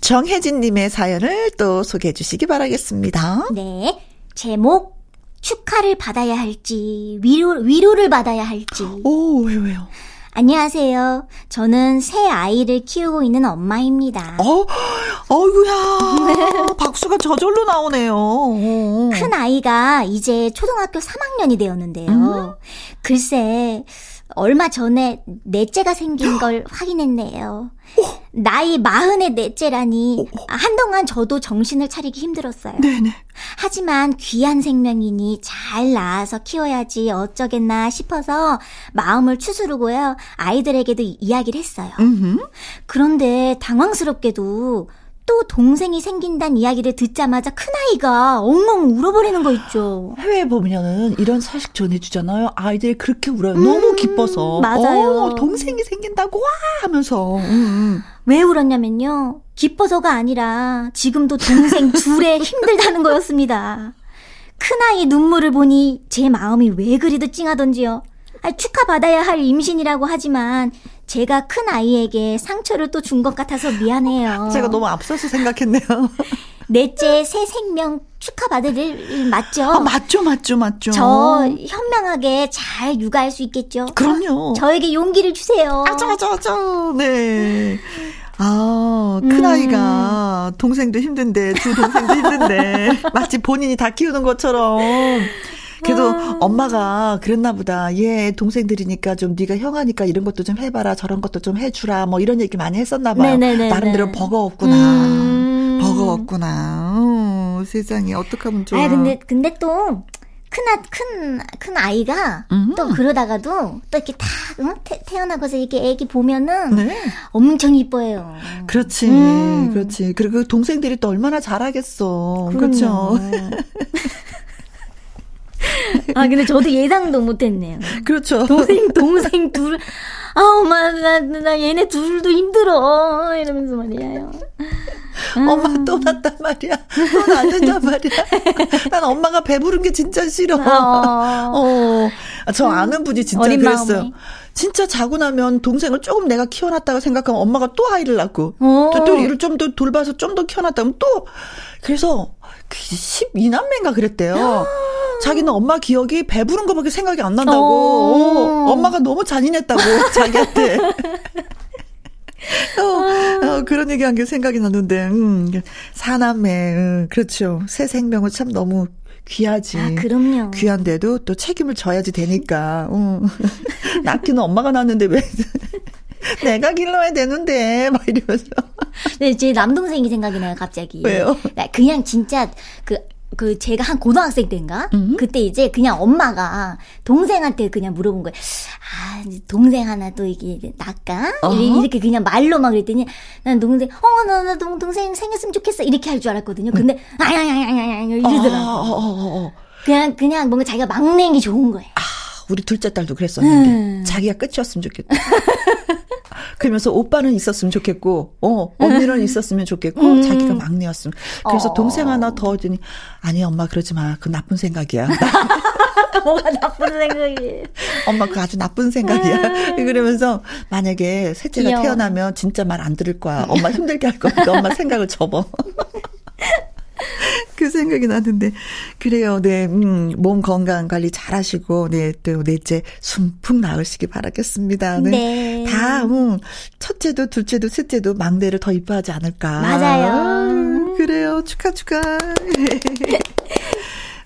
정혜진님의 사연을 또 소개해 주시기 바라겠습니다. 네. 제목 축하를 받아야 할지 위로 위로를 받아야 할지. 오, 왜요, 왜요? 안녕하세요. 저는 새 아이를 키우고 있는 엄마입니다. 어, 어이구야. [laughs] 박수가 저절로 나오네요. 어. 큰 아이가 이제 초등학교 3학년이 되었는데요. 음? 글쎄, 얼마 전에 넷째가 생긴 [gasps] 걸 확인했네요. 나이 마흔의 넷째라니 한동안 저도 정신을 차리기 힘들었어요. 네네. 하지만 귀한 생명이니 잘 낳아서 키워야지 어쩌겠나 싶어서 마음을 추스르고요. 아이들에게도 이야기를 했어요. 음흠. 그런데 당황스럽게도 또 동생이 생긴다는 이야기를 듣자마자 큰아이가 엉엉 울어버리는 거 있죠. 해외에 보면은 이런 소식 전해주잖아요. 아이들이 그렇게 울어요. 음, 너무 기뻐서. 맞아요. 오, 동생이 생긴다고 와 하면서. 음, 음. 왜 울었냐면요. 기뻐서가 아니라 지금도 동생 둘에 [laughs] 힘들다는 거였습니다. 큰아이 눈물을 보니 제 마음이 왜 그리도 찡하던지요. 아, 축하받아야 할 임신이라고 하지만 제가 큰 아이에게 상처를 또 준 것 같아서 미안해요. 제가 너무 앞서서 생각했네요. [laughs] 넷째 새 생명 축하받을 일 맞죠? 아, 맞죠, 맞죠, 맞죠. 저 현명하게 잘 육아할 수 있겠죠? 그럼요. 저, 에게 용기를 주세요. 아자, 아자, 아자. 네. 아, 큰아이가 음. 동생도 힘든데, 두 동생도 힘든데, [laughs] 마치 본인이 다 키우는 것처럼. 그래도 아. 엄마가 그랬나 보다. 얘 동생들이니까 좀 네가 형아니까 이런 것도 좀 해봐라. 저런 것도 좀 해주라. 뭐 이런 얘기 많이 했었나 봐요. 네네네네. 나름대로 버거웠구나. 음. 버거웠구나. 어, 세상에 어떡하면 좋아. 아 근데 근데 또 큰, 아, 큰, 큰 아이가 음. 또 그러다가도 또 이렇게 다, 응? 태, 어나고서 이렇게 애기 보면은 네. 엄청 이뻐해요. 그렇지. 음. 그렇지. 그리고 동생들이 또 얼마나 잘하겠어. 그렇죠. [laughs] [laughs] 아, 근데 저도 예상도 못했네요. 그렇죠. 동생, 동생 둘, 아, 엄마, 나, 나 얘네 둘도 힘들어. 이러면서 말이에요. 엄마 또 났단 말이야. 또 낳는단 말이야. 난 엄마가 배부른 게 진짜 싫어. 어. 어. 저 아는 분이 진짜 그랬어요. 마음에. 진짜 자고 나면 동생을 조금 내가 키워놨다고 생각하면 엄마가 또 아이를 낳고 어. 또, 또 이를 좀 더 돌봐서 좀 더 키워놨다면 또 그래서 12남매인가 그 그랬대요. 자기는 엄마 기억이 배부른 거밖에 생각이 안 난다고. 어. 엄마가 너무 잔인했다고 [laughs] 자기한테. 어, 어, 그런 얘기 한 게 생각이 났는데, 음, 사남매, 음, 그렇죠. 새 생명은 참 너무 귀하지. 아, 그럼요. 귀한데도 또 책임을 져야지 되니까. 음. [laughs] 낳기는 엄마가 낳는데 왜. [laughs] 내가 길러야 되는데, [laughs] 막 이러면서. 네, 제 남동생이 생각이 나요, 갑자기. 왜요? 그냥 진짜 그, 그 제가 한 고등학생 때인가 음. 그때 이제 그냥 엄마가 동생한테 그냥 물어본 거예요. 아 동생 하나 또 이게 낳까 어 이렇게 그냥 말로 막 그랬더니 난 동생 어나 나 동생 생겼으면 좋겠어 이렇게 할 줄 알았거든요. 근데 아야야야야야 이러더라고. 어, 어, 어, 어, 그냥 그냥 뭔가 자기가 막내인 게 좋은 거예요. 아 우리 둘째 딸도 그랬었는데 음. 자기가 끝이었으면 좋겠다. [laughs] 그러면서 오빠는 있었으면 좋겠고, 어, 언니는 있었으면 좋겠고, 음. 자기가 막내였으면. 그래서 어. 동생 하나 더 주니, 아니, 엄마 그러지 마. 그 나쁜 생각이야. [laughs] 뭐가 나쁜 생각이. 엄마 그 아주 나쁜 생각이야. 음. 그러면서 만약에 셋째가 귀여워. 태어나면 진짜 말 안 들을 거야. 엄마 힘들게 할 거니까 엄마 생각을 접어. [laughs] [laughs] 그 생각이 나는데 그래요. 네, 음, 몸 건강 관리 잘 하시고 네, 또 넷째 순풍 나으시기 바라겠습니다. 네. 네. 다 음, 첫째도 둘째도 셋째도 막내를 더 이뻐하지 않을까. 맞아요. 음, 그래요. 축하 축하. [laughs]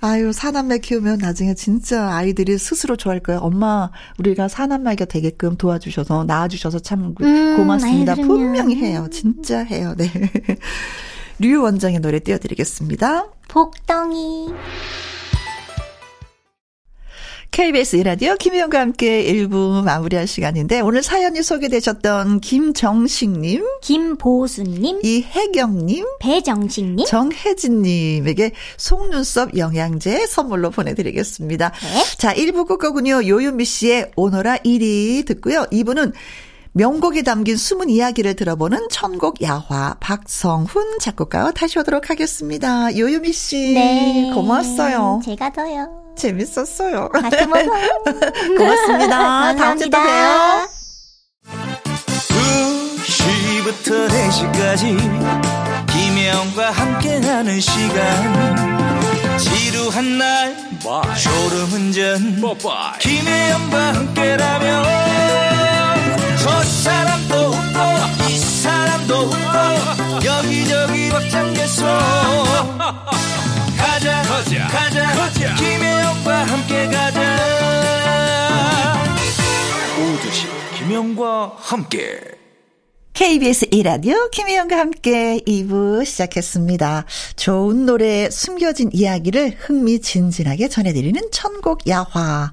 아유, 사남매 키우면 나중에 진짜 아이들이 스스로 좋아할 거예요. 엄마, 우리가 사남매가 되게끔 도와주셔서, 낳아주셔서 참 음, 고맙습니다. 분명히 해요. 진짜 해요. 네. 류 원장의 노래 띄워드리겠습니다. 복덩이. KBS 이라디오 김희영과 함께 1부 마무리할 시간인데 오늘 사연이 소개되셨던 김정식님, 김보수님, 이혜경님, 배정식님, 정혜진님에게 속눈썹 영양제 선물로 보내드리겠습니다. 네. 자 1부 끝곡은요 요유미 씨의 오너라 1위 듣고요. 2부는 명곡에 담긴 숨은 이야기를 들어보는 천곡 야화 박성훈 작곡가와 다시 오도록 하겠습니다. 요요미 씨. 네. 고마웠어요. 제가 더요. 재밌었어요. 먹어. [laughs] 고맙습니다. 다음 주에 또 봬요. 2시부터 4시까지 김혜영과 함께하는 시간 지루한 날 졸음운전 김혜영과 함께라면 저 사람도 웃고 이 사람도 웃고 여기저기 벅장개소. 가자 가자. 가자. 김혜영과 함께 가자. 오두시 김혜영과 함께. KBS 이라디오 김혜영과 함께 2부 시작했습니다. 좋은 노래 숨겨진 이야기를 흥미진진하게 전해드리는 천곡 야화.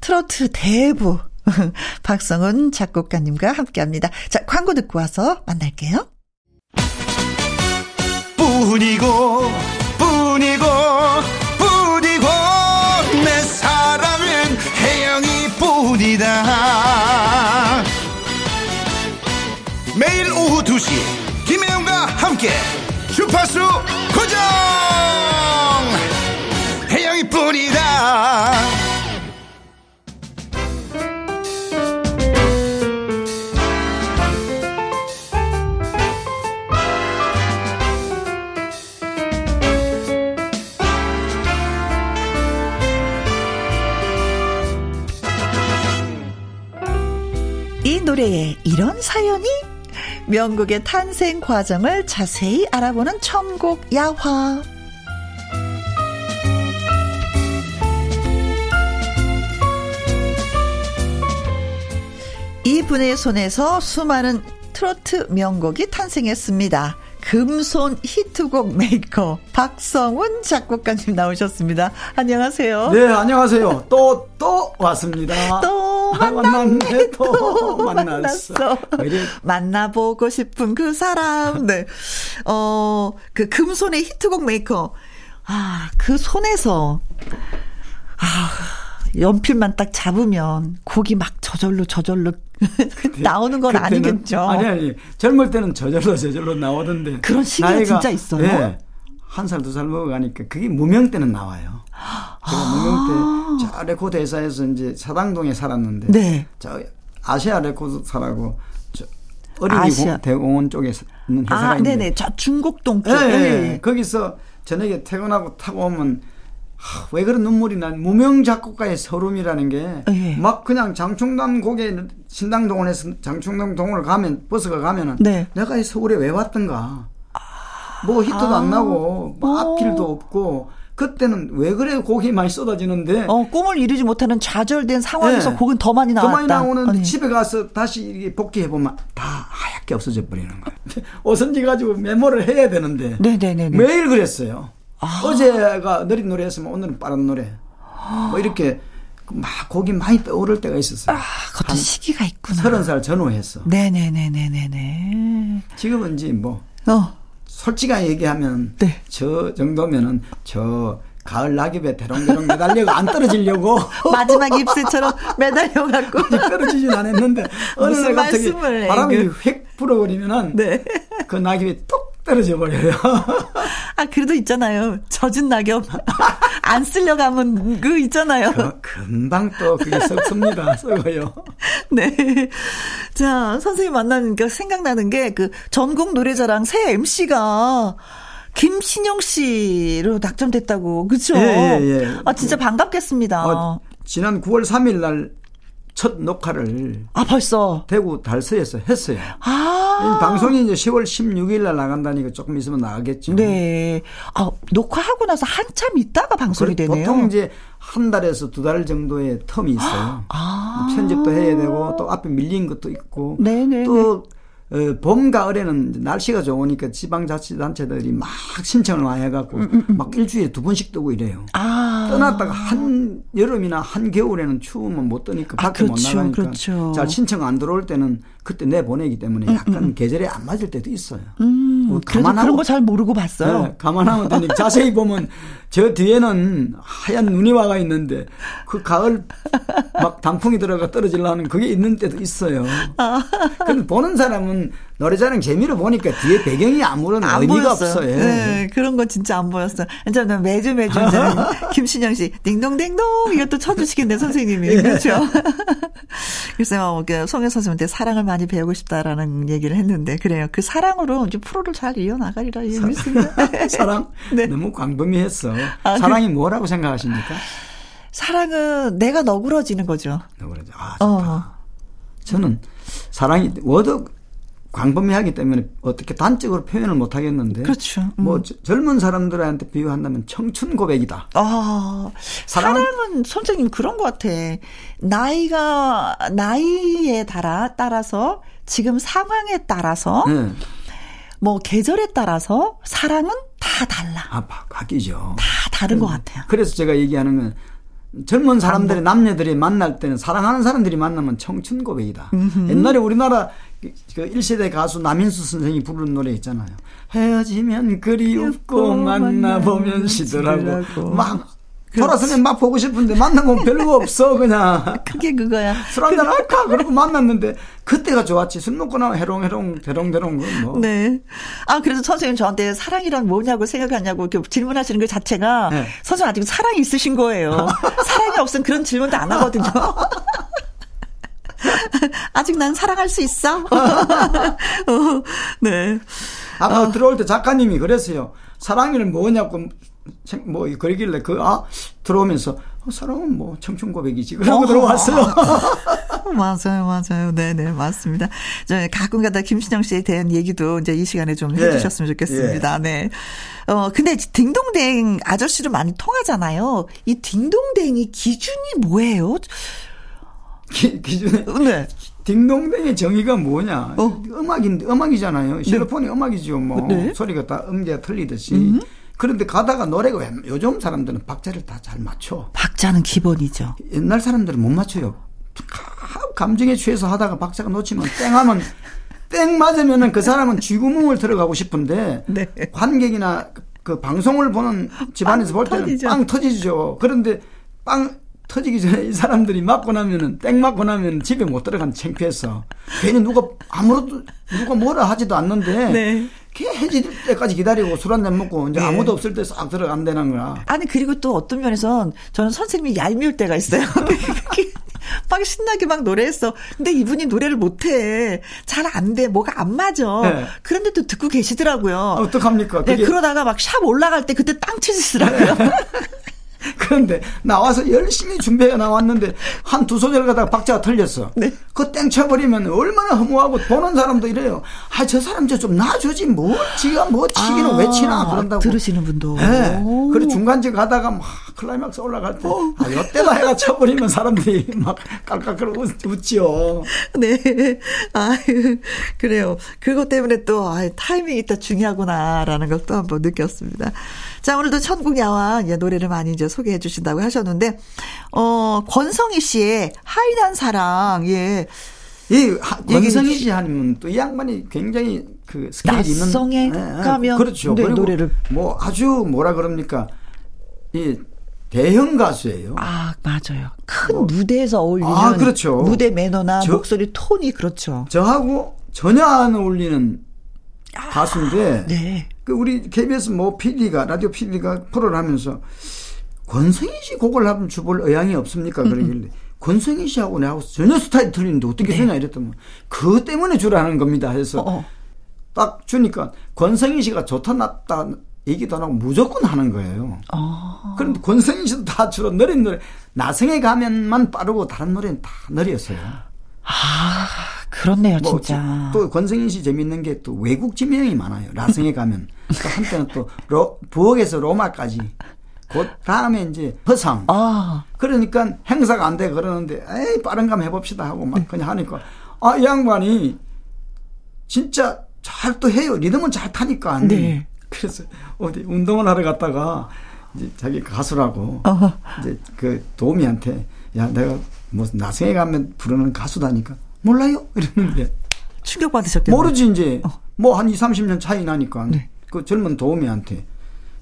트로트 대부 [laughs] 박성훈 작곡가님과 함께합니다. 자 광고 듣고 와서 만날게요. 뿐이고 뿐이고 뿐이고 내 사랑은 혜영이 뿐이다 매일 오후 2시 김혜영과 함께 주파수 고정 노래에 이런 사연이 명곡의 탄생 과정을 자세히 알아보는 천곡 야화. 이분의 손에서 수많은 트로트 명곡이 탄생했습니다. 금손 히트곡 메이커 박성훈 작곡가님 나오셨습니다. 안녕하세요. 네, 안녕하세요. 또, 또 왔습니다. 또 아, 만났네, 또또 만났어. 만나보고 싶은 그 사람. 네. 어, 그 금손의 히트곡 메이커. 아, 그 손에서, 아, 연필만 딱 잡으면 곡이 막 저절로 저절로 [laughs] 나오는 건 그때는- 아니겠죠. 아니, 아니. 젊을 때는 저절로 저절로 나오던데. 그런 시기가 진짜 있어요? 네. 한 살, 두 살 먹어가니까 그게 무명 때는 나와요. [gasps] 제가 아. 무명 때, 저 레코드 회사에서 이제 사당동에 살았는데. 네. 저 아시아 레코드사라고, 저 어린이. 공- 대공원 쪽에 있는 회사가 아, 있는데. 네네. 저 중곡동 쪽. 예, 예, 예. 예. 거기서 저녁에 퇴근하고 타고 오면 하, 왜 그런 눈물이 난 무명 작곡가의 서름이라는 게막 예. 그냥 장충단 곡에 신당 동원에서 장충단 동원을 가면 버스가 가면은 네. 내가 이 서울에 왜 왔던가 뭐 히트도 아. 안 나고 뭐 어. 앞길도 없고 그때는 왜 그래 곡이 많이 쏟아지는데 어, 꿈을 이루지 못하는 좌절된 상황에서 네. 곡은 더 많이 더 나왔다. 많이 나오는데 아니. 집에 가서 다시 복귀해 보면 다 하얗게 없어져 버리는 거예요. 오선지 [laughs] 가지고 메모를 해야 되는데 네네네네. 매일 그랬어요. 어제가 느린 노래였으면 오늘은 빠른 노래. 뭐 이렇게 막 곡이 많이 떠오를 때가 있었어요. 아, 그것도 한 시기가 있구나. 서른 살 전후했어. 네네네네네네. 지금은 이제 뭐 어, 솔직하게 얘기하면 네. 저 정도면은 저 가을 낙엽에 대롱대롱 매달려고 안 떨어지려고 [laughs] 마지막 ip새처럼 매달려 갖고. 떨어지진 않았는데 어느 날 갑자기 말씀을 해, 바람이 그. 휙 불어버리면은 네. 그 낙엽이 뚝 떨어져 버려요. 아, 그래도 있잖아요. 젖은 낙엽. [laughs] 안 쓸려가면 그 있잖아요. 그 금방 또 그게 썩습니다. 썩어요. [laughs] 네. 자, 선생님 만나니까 생각나는 게 그 전국 노래자랑 새 MC가 김신영 씨로 낙점됐다고. 그쵸? 예, 예, 예. 아, 진짜 반갑겠습니다. 어, 지난 9월 3일 날 첫 녹화를 아, 벌써. 대구 달서에서 했어요. 아. 이 방송이 이제 10월 16일 날 나간다니까 조금 있으면 나가겠죠. 네. 아, 녹화하고 나서 한참 있다가 방송이 그래, 되네요. 보통 이제 한 달에서 두 달 정도의 텀이 있어요. 아. 편집도 해야 되고 또 앞에 밀린 것도 있고 네네네. 또 어, 봄, 가을에는 날씨가 좋으니까 지방자치단체들이 막 신청을 많이 해갖고 막 일주일에 두 번씩 뜨고 이래요. 음, 아. 떠났다가 한 여름이나 한 겨울에는 추우면 못 뜨니까 아, 밖에 못 그렇죠, 나가니까 그렇죠. 잘 신청 안 들어올 때는 그때 내 보내기 때문에 약간 계절에 안 맞을 때도 있어요. 음, 뭐 감안하고- 그런 거 잘 모르고 봤어요. 네, 감안하면 되니까 자세히 보면 저 뒤에는 하얀 눈이 와가 있는데 그 가을 막 단풍이 들어가 떨어지려는 그게 있는 때도 있어요. 아. 근데 보는 사람은 노래자랑 재미로 보니까 뒤에 배경이 아무런 의미가 보였어요. 없어요. 예. 네, 그런 거 진짜 안 보였어요. 저는 매주 매주 [laughs] 김신영 씨 딩동댕동 이것도 쳐주시겠네 선생님이 예. 그렇죠. [laughs] 그래서 그 송혜 선생님한테 사랑을 많이 배우고 싶다라는 얘기를 했는데 그래요. 그 사랑으로 이제 프로를 잘 이어나가리라 믿습니다. 사랑 [laughs] 네. 너무 광범위했어. 아, 그 사랑이 그, 뭐라고 생각하십니까? 사랑은 내가 너그러지는 거죠. 너그러져. 아, 좋다. 어. 저는 사랑이 워낙 광범위하기 때문에 어떻게 단적으로 표현을 못 하겠는데. 그렇죠. 음. 뭐 젊은 사람들한테 비유한다면 청춘 고백이다. 아, 사랑은, 사랑은 선생님 그런 것 같아. 나이가 나이에 따라 따라서 지금 상황에 따라서 네. 뭐 계절에 따라서 사랑은 다 달라. 아, 바뀌죠. 다 다른 것 같아요. 그래서 제가 얘기하는 건 젊은 사람들이 남녀들이 만날 때는 사랑하는 사람들이 만나면 청춘 고백이다. 음흠. 옛날에 우리나라 그 1세대 가수 남인수 선생이 부르는 노래 있잖아요. 헤어지면 그리웁고 만나보면 시더라고. 막 돌아서면 막 보고 싶은데 만난 건 별거 없어 그냥. [laughs] 그게 그거야. 술 한잔 할까 그러고 만났는데 그때가 좋았지. 술 먹고 나면 해롱해롱 대롱대롱 뭐. 네. 아 그래서 선생님 저한테 사랑이란 뭐냐고 생각하냐고 이렇게 질문하시는 그 자체가 네. 선생님 아직 사랑이 있으신 거예요. [laughs] 사랑이 없으면 그런 질문도 안 하거든요. [laughs] [laughs] 아직 난 사랑할 수 있어. [laughs] 어, 네. 아까 어. 들어올 때 작가님이 그랬어요. 사랑이는 뭐냐고 뭐 그러길래 그 아 들어오면서 어, 사람은 뭐 청춘 고백이지 그러고 어. 들어왔어요. [laughs] 맞아요, 맞아요. 네, 네, 맞습니다. 저 가끔가다 김신영 씨에 대한 얘기도 이제 이 시간에 좀 네. 해주셨으면 좋겠습니다. 예. 네. 어 근데 딩동댕 아저씨로 많이 통하잖아요. 이 딩동댕이 기준이 뭐예요? 기, 기준에 네. 딩동댕의 정의가 뭐냐? 어. 음악인데 음악이잖아요. 실로폰이 네. 음악이죠. 뭐 네. 소리가 다 음계가 틀리듯이. 음. 그런데 가다가 노래가 요즘 사람들은 박자를 다 잘 맞춰. 박자는 기본이죠. 옛날 사람들은 못 맞춰요. 감정에 취해서 하다가 박자가 놓치면 땡하면 땡 맞으면은 그 사람은 쥐구멍을 들어가고 싶은데 네. 관객이나 그 방송을 보는 집안에서 볼 때는 터지죠. 빵 터지죠. 그런데 빵 터지기 전에 이 사람들이 맞고 나면은 땡 맞고 나면 집에 못 들어간 창피해서 괜히 누가 아무것도 누가 뭐라 하지도 않는데 네. 해질 때까지 기다리고 술 한 잔 먹고 이제 네. 아무도 없을 때 싹 들어간다는 거야. 아니 그리고 또 어떤 면에선 저는 선생님이 얄미울 때가 있어요. [laughs] [laughs] 막 신나게 막 노래했어. 근데 이분이 노래를 못해. 잘 안 돼. 뭐가 안 맞아. 네. 그런데 또 듣고 계시더라고요. 아, 어떡합니까? 네, 그러다가 막 샵 올라갈 때 그때 땅 치시더라고요. [laughs] 네. 그런데 나와서 열심히 준비해 나왔는데 한 두 소절 가다가 박자가 틀렸어. 네. 그 땡 쳐버리면 얼마나 허무하고 보는 사람도 이래요. 아, 저 사람 좀 놔주지. 뭐, 지가 뭐 치기는 아, 왜 치나. 그런다고. 들으시는 분도. 네. 그리고 중간지 가다가 막 클라이막스 올라갈 때. 어. 아, 요때다 해가 쳐버리면 사람들이 막 깔깔깔 웃지요. 네. 아유, 그래요. 그것 때문에 또, 아 타이밍이 있다 중요하구나라는 걸 또 한번 느꼈습니다. 자, 오늘도 천곡 야화 예, 노래를 많이 이제 소개해 주신다고 하셨는데, 어, 권성희 씨의 하이난 사랑, 예. 이 권성희 씨 하면 또 이 양반이 굉장히 그 스케일 있는. 낯성에 네, 가면. 그렇죠. 네, 노래를. 뭐 아주 뭐라 그럽니까. 이 대형 가수예요. 아, 맞아요. 큰 뭐. 무대에서 어울리는 아, 그렇죠. 무대 매너나 저, 목소리 톤이 그렇죠. 저하고 전혀 안 어울리는 아, 가수인데 네. 그 우리 KBS 뭐 PD가 라디오 PD가 프로를 하면서 권성희 씨 곡을 한번 주볼 의향이 없습니까? 그러길래 [laughs] 권성희 씨하고 내하고 전혀 스타일이 틀리는데 어떻게 네. 쓰냐 이랬더니 그것 때문에 주라는 겁니다 해서 어어. 어. 딱 주니까 권성희 씨가 좋다 낫다 얘기도 안 하고 무조건 하는 거예요. 어. 그럼 권성희 씨도 다 주로 느린 노래 나성에 가면만 빠르고 다른 노래는 다 느렸어요. 아, 그렇네요, 뭐 진짜. 또 권성인 씨 재밌는 게 또 외국 지명이 많아요. 라성에 가면. [laughs] 또 한때는 또 로, 부엌에서 로마까지. 그 다음에 이제 허상. 아. 그러니까 행사가 안 돼 그러는데 에이 빠른 감 해봅시다 하고 막 그냥 하니까 아 이 양반이 진짜 잘 또 해요. 리듬은 잘 타니까. 네. [laughs] 그래서 어디 운동을 하러 갔다가 이제 자기 가수라고 어허. 이제 그 도우미한테 야 내가 뭐 나중에 가면 부르는 가수다니까. 몰라요? 이러는데. 충격 받으셨겠네 모르지 이제. 어. 뭐한 2, 30년 차이 나니까. 네. 그 젊은 도우미한테.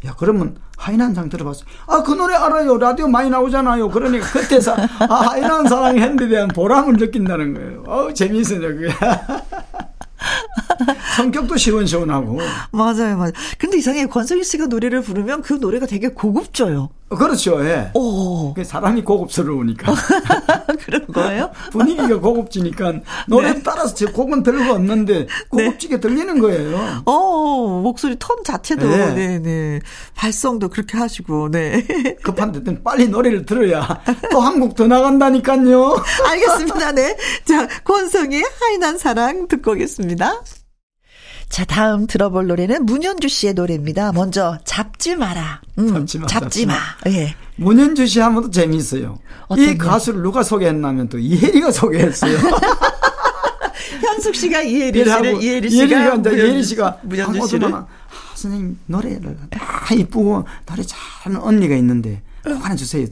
야 그러면 하이난상 들어봤어. 아 그 노래 알아요. 라디오 많이 나오잖아요. 그러니까 그때서 아 하이난 사랑 했는데 대한 보람을 느낀다는 거예요. 어 재미있어요 그게. [laughs] 성격도 시원시원하고. 맞아요, 맞아요. 근데 이상하게 권성희 씨가 노래를 부르면 그 노래가 되게 고급져요. 그렇죠, 예. 오. 사람이 고급스러우니까. [laughs] 그런 거예요? 분위기가 고급지니까 노래 네. 따라서 제 곡은 별거 없는데 고급지게 네. 들리는 거예요. 어, 목소리 톤 자체도, 네. 네, 네. 발성도 그렇게 하시고, 네. [laughs] 급한 데 빨리 노래를 들어야 또 한국 더 나간다니까요. 알겠습니다, 네. 자, 권성희 하이난 사랑 듣고 오겠습니다. 자, 다음 들어볼 노래는 문현주 씨의 노래입니다. 먼저 잡지 마라. 음, 잡지 마. 잡지 마. 예. 문현주 씨 하면 또 재미있어요. 이 가수를 누가 소개했냐면 또 이혜리가 소개했어요. [laughs] 현숙 씨가 이혜리 씨를 이혜리 씨가 이혜리가 이제 이혜리 씨가 문현주 씨를 아, 선생님 노래를 다 이쁘고 노래 잘하는 언니가 있는데 꼭 하나 주세요.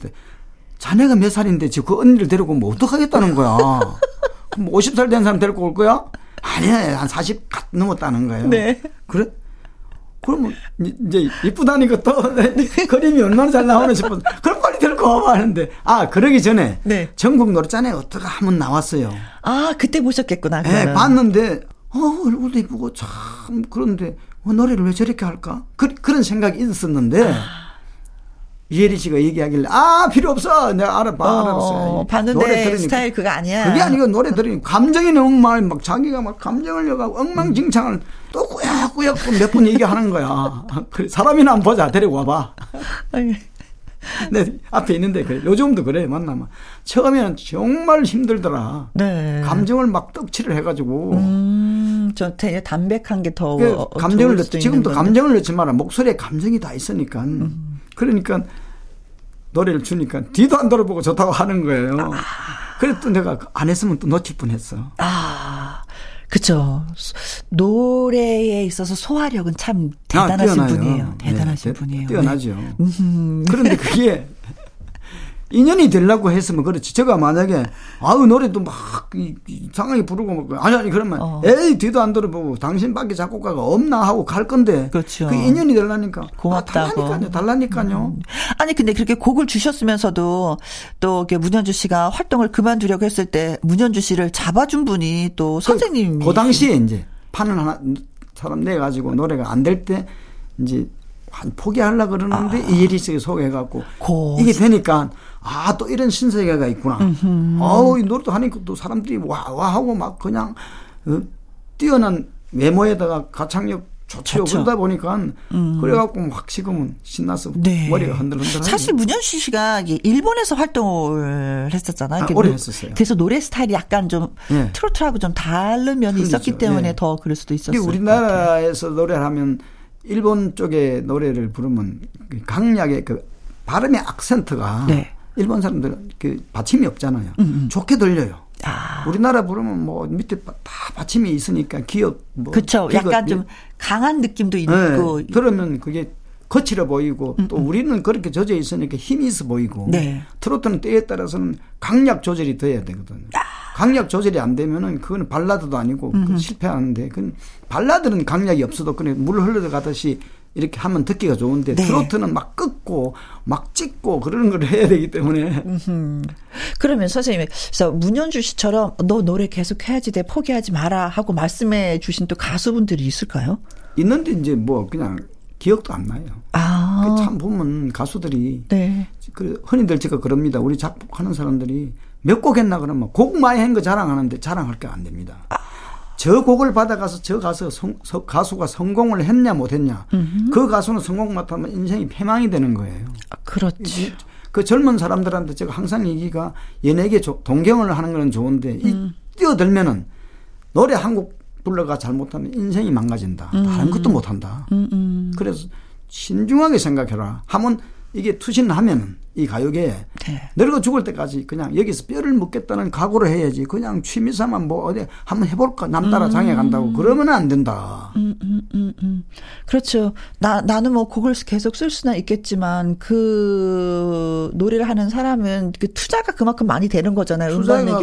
자네가 몇 살인데 지금 그 언니를 데리고 뭐 어떡하겠다는 거야. 그럼 50살 된 사람 데리고 올 거야? 아니야, 한 40 넘었다는 거예요. 네. 그래? 그러면 이제 이쁘다니까 또 그림이 얼마나 잘 나오나 싶어서 그럼 빨리 데리고 와봐 하는데 아 그러기 전에 네. 전국 노래자네 어떻게 한번 나왔어요. 아 그때 보셨겠구나. 네 봤는데 어 얼굴도 이쁘고 참 그런데 어, 노래를 왜 저렇게 할까 그, 그런 생각이 있었는데 아. 이혜리 씨가 얘기하길래 아 필요 없어 내가 알아봐 어, 알아봤어 봤는데 노래 들으니까 스타일 그거 아니야 그게 아니고 노래 들으니 감정이 너무 많이 막 자기가 막 감정을 여가고 엉망진창을 또 꾸역꾸역 몇 번 얘기하는 거야 [laughs] 그래 사람이나 한번 보자 데리고 와봐 네, 앞에 있는데 그래. 요즘도 그래 만나면 처음에는 정말 힘들더라. 네. 감정을 막 떡칠을 해가지고. 음, 저 되게 담백한 게더 그 감정을 넣, 지금도 감정을 넣지 마라. 목소리에 감정이 다 있으니까. 음. 그러니까 노래를 주니까 뒤도 안 돌아보고 좋다고 하는 거예요. 아. 그래도 내가 안 했으면 또 놓칠 뻔했어. 아, 그죠. 노래에 있어서 소화력은 참 대단하신 아, 분이에요. 대단하신 네, 분이에요. 뛰어나죠. 네. 그런데 그게 [laughs] 인연이 되려고 했으면 그렇지. 제가 만약에 아우 노래도 막 이상하게 부르고 막 아니 아니 그러면 어. 에이 뒤도 안 들어보고 당신 밖에 작곡가가 없나 하고 갈 건데 그렇죠. 그 인연이 되려니까 고맙다고 아, 달라니까요. 달라니까요. 음. 아니 근데 그렇게 곡을 주셨으면서도 또 문현주 씨가 활동을 그만두려고 했을 때 문현주 씨를 잡아준 분이 또 선생님이 그, 그 당시에 이제 판을 하나 사람 내 가지고 노래가 안 될 때 이제 한 포기하려 그러는데 아. 이혜리 씨가 소개해갖고 이게 되니까 아, 또 이런 신세계가 있구나. 아우, 이 노래도 하니까 또 사람들이 와, 와 하고 막 그냥, 어, 뛰어난 외모에다가 가창력 좋죠. 그러다 보니까 음. 그래갖고 막 지금은 신나서 네. 머리가 흔들흔들. 사실 문현수 씨가 일본에서 활동을 했었잖아요. 아, 오래 했었어요. 그래서 노래 스타일이 약간 좀 네. 트로트하고 좀 다른 면이 그렇죠. 있었기 때문에 네. 더 그럴 수도 있었어요. 우리나라에서 노래를 하면 일본 쪽의 노래를 부르면 강약의 그 발음의 악센트가 네. 일본 사람들은 그 받침이 없잖아요. 음, 음. 좋게 들려요. 아. 우리나라 부르면 뭐 밑에 다 받침이 있으니까 기업 뭐 그렇죠. 약간 좀 강한 느낌도 있고 네. 그러면 그게 거칠어 보이고 음, 또 음. 우리는 그렇게 젖어 있으니까 힘이 있어 보이고 네. 트로트는 때에 따라서는 강약 조절이 돼야 되거든요. 아. 강약 조절이 안 되면은 그거는 발라드도 아니고 그 실패하는데 그 발라드는 강약이 없어도 그냥 물 흘러가듯이 이렇게 하면 듣기가 좋은데 네. 트로트는 막 끊고 막 찍고 그러는 걸 해야 되기 때문에. 음흠. 그러면 선생님, 그래서 문현주 씨처럼 너 노래 계속 해야지 돼 포기하지 마라 하고 말씀해 주신 또 가수분들이 있을까요? 있는데 이제 뭐 그냥 기억도 안 나요. 아. 참 보면 가수들이 네. 그 흔히들 제가 그럽니다. 우리 작곡하는 사람들이 몇 곡 했나 그러면 곡 많이 한 거 자랑하는데 자랑할 게 안 됩니다. 아. 저 곡을 받아가서 저 가수 성, 가수가 성공을 했냐 못했냐 음흠. 그 가수는 성공 못하면 인생이 패망이 되는 거예요. 아, 그렇지. 그 젊은 사람들한테 제가 항상 얘기가 연예계 동경을 하는 건 좋은데 음. 이 뛰어들면은 노래 한 곡 불러가 잘못하면 인생이 망가진다. 음. 다른 것도 못한다. 음, 음. 그래서 신중하게 생각해라. 하면 이게 투신하면은 이 가요계에 네. 늙어 죽을 때까지 그냥 여기서 뼈를 묻겠다는 각오를 해야지 그냥 취미삼아 뭐 어디 한번 해볼까 남 따라 음. 장에 간다고 그러면 안 된다. 음, 음, 음, 음. 그렇죠. 나 나는 뭐 곡을 계속 쓸 수는 있겠지만 그 노래를 하는 사람은 그 투자가 그만큼 많이 되는 거잖아요.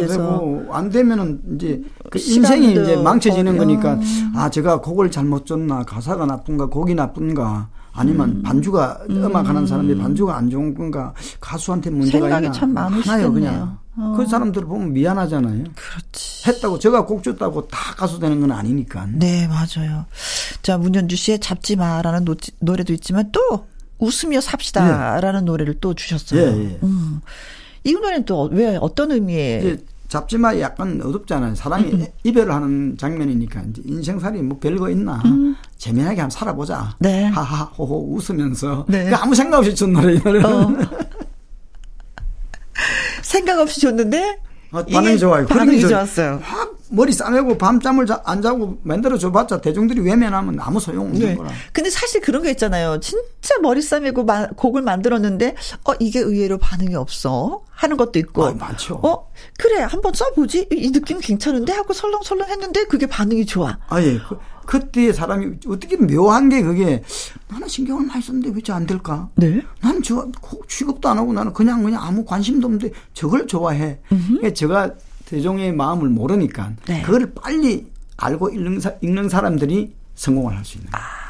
되고 안 되면은 이제 그 인생이 이제 망쳐지는 거니까 아 제가 곡을 잘못 줬나 가사가 나쁜가 곡이 나쁜가 아니면 음. 반주가 음. 악하는 사람이 반주가 안 좋은 건가 가수한테 문제가 생각이 있나 참 많으시겠네요. 그냥 어. 그 사람들 보면 미안하잖아요. 그렇지. 했다고 제가 곡 줬다고 다 가수 되는 건 아니니까. 네, 맞아요. 자, 문현주 씨의 잡지 마라는 노, 노래도 있지만 또 웃으며 삽시다라는 예. 노래를 또 주셨어요. 예, 예. 음. 이 노래는 또 왜 어떤 의미에 잡지마 약간 어둡잖아요. 사람이 음, 음. 이별을 하는 장면이니까 이제 인생살이 뭐 별거 있나 음. 재미나게 한번 살아보자. 네. 하하 호호 웃으면서 네. 아무 생각 없이 준 노래 이 노래는. 어. [laughs] 생각 없이 줬는데 아, 반응이 좋아요. 반응이 좋았어요. 확 머리 싸매고 밤잠을 자, 안 자고 만들어 줘봤자 대중들이 외면하면 아무 소용없는 네. 거라. 근데 사실 그런 게 있잖아요. 진짜 머리 싸매고 마, 곡을 만들었는데 어 이게 의외로 반응이 없어 하는 것도 있고. 아, 많죠. 어 그래 한번 써보지 이 느낌 괜찮은데 하고 설렁설렁 했는데 그게 반응이 좋아. 아 예. 그, 그때 사람이 어떻게 묘한 게 그게 나는 신경을 많이 썼는데 왜 저 안 될까? 네. 나는 저 취급도 안 하고 나는 그냥 그냥 아무 관심도 없는데 저걸 좋아해. 그러니까 제가 대종의 마음을 모르니까 네. 그걸 빨리 알고 읽는, 사, 읽는 사람들이 성공을 할 수 있는 거예요. 아.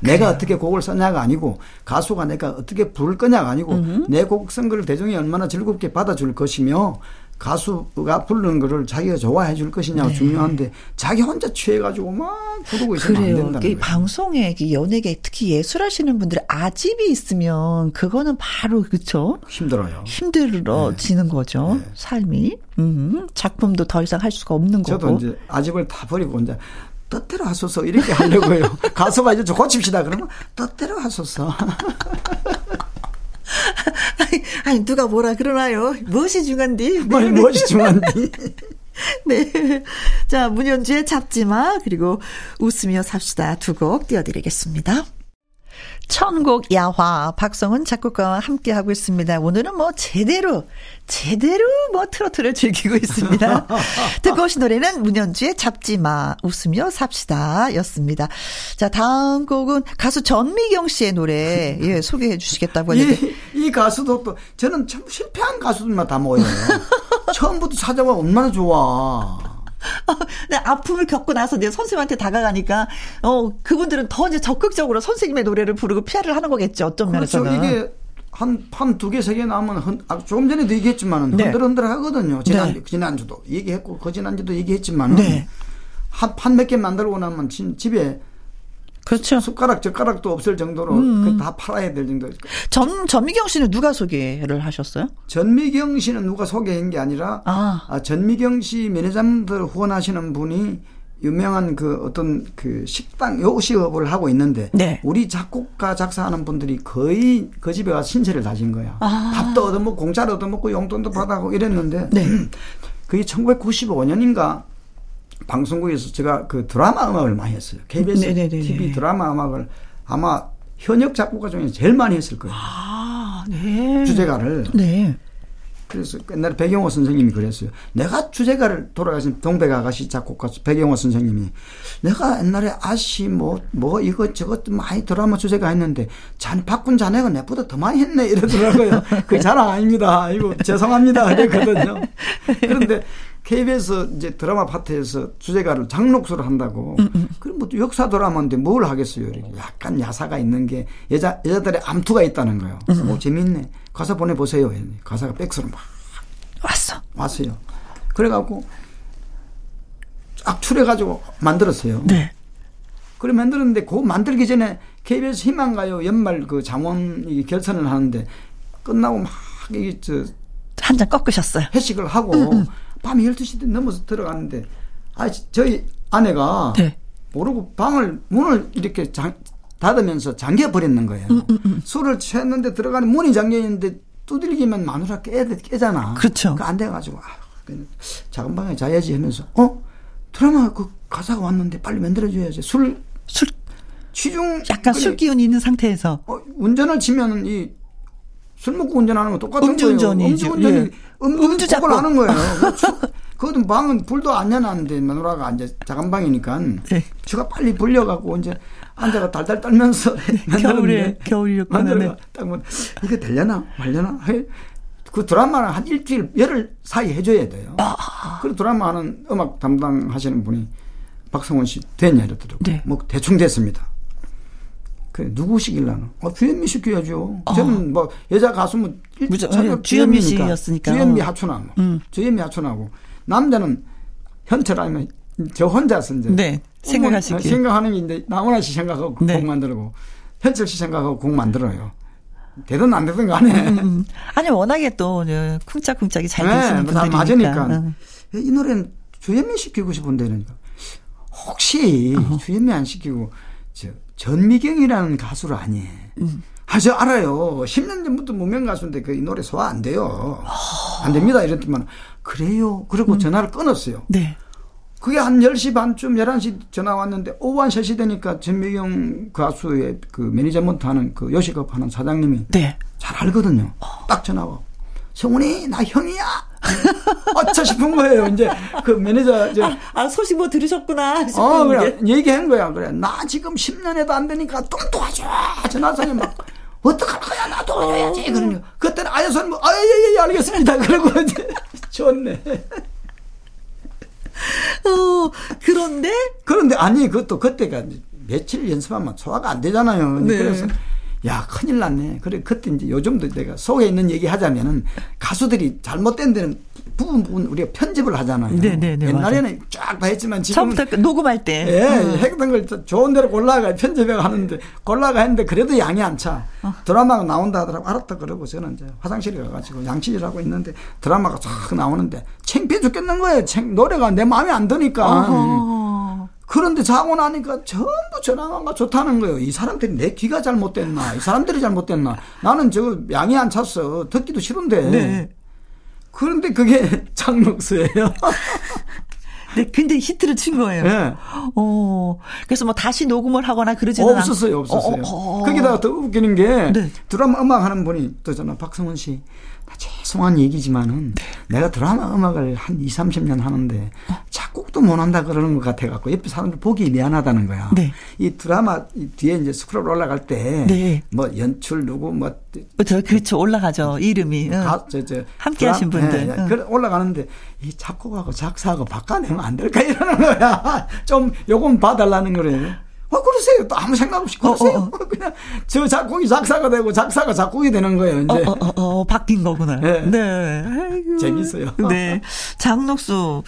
내가 어떻게 곡을 썼냐가 아니고 가수가 내가 어떻게 부를 거냐가 아니고 내곡쓴걸 대중이 얼마나 즐겁게 받아줄 것이며 가수가 부르는 거를 자기가 좋아해 줄 것이냐가 네. 중요한데 자기 혼자 취해가지고 막 부르고 있으면 그래요. 안 된다는 거예요. 방송에 연예계 특히 예술하시는 분들 아집이 있으면 그거는 바로 그쵸 힘들어요. 힘들어지는 네. 거죠. 네. 삶이 음, 작품도 더 이상 할 수가 없는 저도 거고. 저도 이제 아집을 다 버리고 이제 뜻대로 하소서 이렇게 하려고요. [laughs] 가수가 이제 고칩시다 그러면 뜻대로 하소서. [laughs] 아니, 아니, 누가 뭐라 그러나요? 무엇이 중요한디? 네. 무엇이 중요한디? [laughs] 네. 자, 문현주의 잡지 마, 그리고 웃으며 삽시다 두 곡 띄워드리겠습니다. 천곡 야화 박성은 작곡가와 함께 하고 있습니다. 오늘은 뭐 제대로 제대로 뭐 트로트를 즐기고 있습니다. [laughs] 듣고 오신 노래는 문현주의 잡지마 웃으며 삽시다였습니다. 자 다음 곡은 가수 전미경 씨의 노래 예 소개해 주시겠다고 했는데 이, 이 가수도 또 저는 참 실패한 가수들만 다 모여요. [laughs] 처음부터 찾아와 얼마나 좋아. [laughs] 네, 아픔을 겪고 나서 이제 선생님한테 다가가니까 어 그분들은 더 이제 적극적으로 선생님의 노래를 부르고 피아를 하는 거겠죠. 어떤 그렇죠. 면에서는. 이게 한 판 두 개, 세개 나오면 흔, 아, 조금 전에도 얘기했지만 네. 흔들흔들 하거든요. 지난, 네. 지난주도 얘기했고, 그 지난주도 얘기했지만 네. 한판 몇 개 만들고 나면 진, 집에 그렇죠. 숟가락 젓가락도 없을 정도로 음. 다 팔아야 될 정도. 전 전미경 씨는 누가 소개를 하셨어요? 전미경 씨는 누가 소개한 게 아니라 아, 아 전미경 씨 매니저분들 후원하시는 분이 유명한 그 어떤 그 식당 요식업을 하고 있는데 네. 우리 작곡가 작사하는 분들이 거의 그 집에 가서 신세를 다진 거야. 아. 밥도 얻어먹고 공짜로 얻어먹고 용돈도 받아고 이랬는데 네. [clears throat] 그게 1995년인가 방송국에서 제가 그 드라마 음악을 많이 했어요. KBS 네네네네. TV 드라마 음악을 아마 현역 작곡가 중에 제일 많이 했을 거예요. 아, 네. 주제가를. 네. 그래서 옛날에 백영호 선생님이 그랬어요. 내가 주제가를 돌아가신 동백 아가씨 작곡가 백영호 선생님이 내가 옛날에 아씨 뭐, 뭐 이거 저것 많이 드라마 주제가 했는데 잔, 바꾼 자네가 내보다 더 많이 했네 이러더라고요. [laughs] 그게 자랑 아닙니다. 이거 죄송합니다. 그랬거든요. 그런데 KBS 이제 드라마 파트에서 주제가를 장록수를 한다고. 음, 음. 그럼 뭐 역사 드라마인데 뭘 하겠어요. 이렇게 약간 야사가 있는 게 여자 여자들의 암투가 있다는 거예요. 음. 오 재밌네. 가사 보내 보세요. 가사가 백수로 막 왔어. 왔어요. 그래갖고 쫙 추려가지고 만들었어요. 네. 그래 만들었는데 그 만들기 전에 KBS 희망가요 연말 그 장원 결선을 하는데 끝나고 막 이게 저 한 잔 꺾으셨어요. 회식을 하고. 밤 12시 넘어서 들어갔는데, 아, 저희 아내가 네. 모르고 방을, 문을 이렇게 장, 닫으면서 잠겨 버렸는 거예요. 음, 음, 음. 술을 취했는데 들어가는 문이 잠겨 있는데 두들기면 마누라 깨, 깨잖아. 그렇죠. 그안 돼가지고, 아, 작은 방에 자야지 하면서, 어? 드라마 그 가사가 왔는데 빨리 만들어줘야지. 술, 술, 취중. 약간 술 기운이 있는 상태에서. 어, 운전을 치면은 이, 술 먹고 운전하는 거 똑같은 음주운전이죠. 거예요. 음주운전이 예. 음주 작곡을 하는 거예요. [laughs] 그것도 방은 불도 안 내놨는데 마누라가 이제 작은 방이니까 네. 제가 빨리 불려갖고 이제 앉아가 달달 떨면서 [laughs] 겨울에 겨울이었구나. 딱 뭐, 이게 되려나 말려나 그 드라마는 한 일주일 열흘 사이 해줘야 돼요. 아. 그 드라마 하는 음악 담당하시는 분이 박성원 씨 됐냐 이러더라고요. 네. 뭐 대충 됐습니다. 그 누구 시킬라나? 어, 주현미 시켜야죠. 어. 저는 뭐 여자 가수면 무조, 주현미 씨였으니까. 주현미 하춘하고, 음. 주현미 하춘하고 남자는 현철 아니면 저 혼자서 이제 네, 생각하시기 생각하는 게 이제 나훈아 씨 생각하고 네. 곡 만들고 현철 씨 생각하고 곡 만들어요. 되든 안 되든 간에. 음, 음. 아니 워낙에 또 쿵짝쿵짝이 잘 되시는 네, 분들이니까. 맞으니까. 음. 이 노래는 주현미 시키고 싶은데 그러니까 혹시 어. 주현미 안 시키고 저 전미경이라는 가수를 아니. 음. 아, 저 알아요. 10년 전부터 무명 가수인데 그 이 노래 소화 안 돼요. 안 됩니다. 이랬더만 그래요. 그리고 음. 전화를 끊었어요. 네. 그게 한 10시 반쯤 11시 전화 왔는데 오후 한 3시 되니까 전미경 가수의 그 매니저먼트 하는 그 요식업 하는 사장님이 네. 잘 알거든요. 딱 전화가 성훈이 나 형이야. 어차 싶은 거예요. 이제 그 매니저 이제 아, 아 소식 뭐 들으셨구나. 어 그래 얘기한 거야. 그래 나 지금 10년에도 안 되니까 좀 도와줘. 전화상에 막 어떡할 거야 나 도와줘야지. 어. 그러니 그때는 아여선 뭐 아예예 예, 알겠습니다. 그러고 이제 좋네. 어, 그런데? 그런데 아니, 그것도 그때가 며칠 연습하면 소화가 안 되잖아요. 네. 그래서 야, 큰일 났네. 그래, 그때 이제 요즘도 내가 속에 있는 얘기 하자면은 가수들이 잘못된 데는 부분 부분 우리가 편집을 하잖아요. 네네네. 네, 네, 옛날에는 쫙 다 했지만 지금 처음부터 녹음할 때. 예, 어. 했던 걸 좋은 대로 골라가 편집해 하는데 골라가 했는데 그래도 양이 안 차. 어. 드라마가 나온다 하더라고 알았다 그러고 저는 이제 화장실에 가가지고 양치질 하고 있는데 드라마가 쫙 나오는데 챙피해 죽겠는 거예요. 챙, 노래가 내 마음에 안 드니까. 어허. 그런데 자고 나니까 전부 전화가 좋다는 거예요. 이 사람들이 내 귀가 잘못됐나? 이 사람들이 잘못됐나? 나는 저 양이 안 찼어. 듣기도 싫은데. 네. 그런데 그게 [laughs] 장록수예요. 네, 근데 히트를 친 거예요. 네. 어, 그래서 뭐 다시 녹음을 하거나 그러지는 없었어요, 없었어요. 어, 어, 어. 거기다가 더 웃기는 게 네. 드라마 음악 하는 분이 또잖아 박성훈 씨. 죄송한 얘기지만은 네. 내가 드라마 음악을 한 2, 30년 하는데 작곡도 못 한다 그러는 것 같아 갖고 옆에 사람들 보기 미안하다는 거야. 네. 이 드라마 뒤에 이제 스크롤 올라갈 때뭐 네. 연출 누구 뭐저 어, 그렇죠 올라가죠 이름이 가, 저, 저, 함께 하신 분들 네, 응. 올라가는데 이 작곡하고 작사하고 바꿔내면 안 될까 [laughs] 이러는 거야. 좀 요건 봐달라는 거래. 어, 그러세요. 또 아무 생각 없이 그러세요. 어, 어, 어. [laughs] 그냥 저 작곡이 작사가 되고 작사가 작곡이 되는 거예요, 이제. 어, 어, 어, 어 바뀐 거구나. 네. 네. [laughs] 아이고. 재밌어요. 네. 장녹수.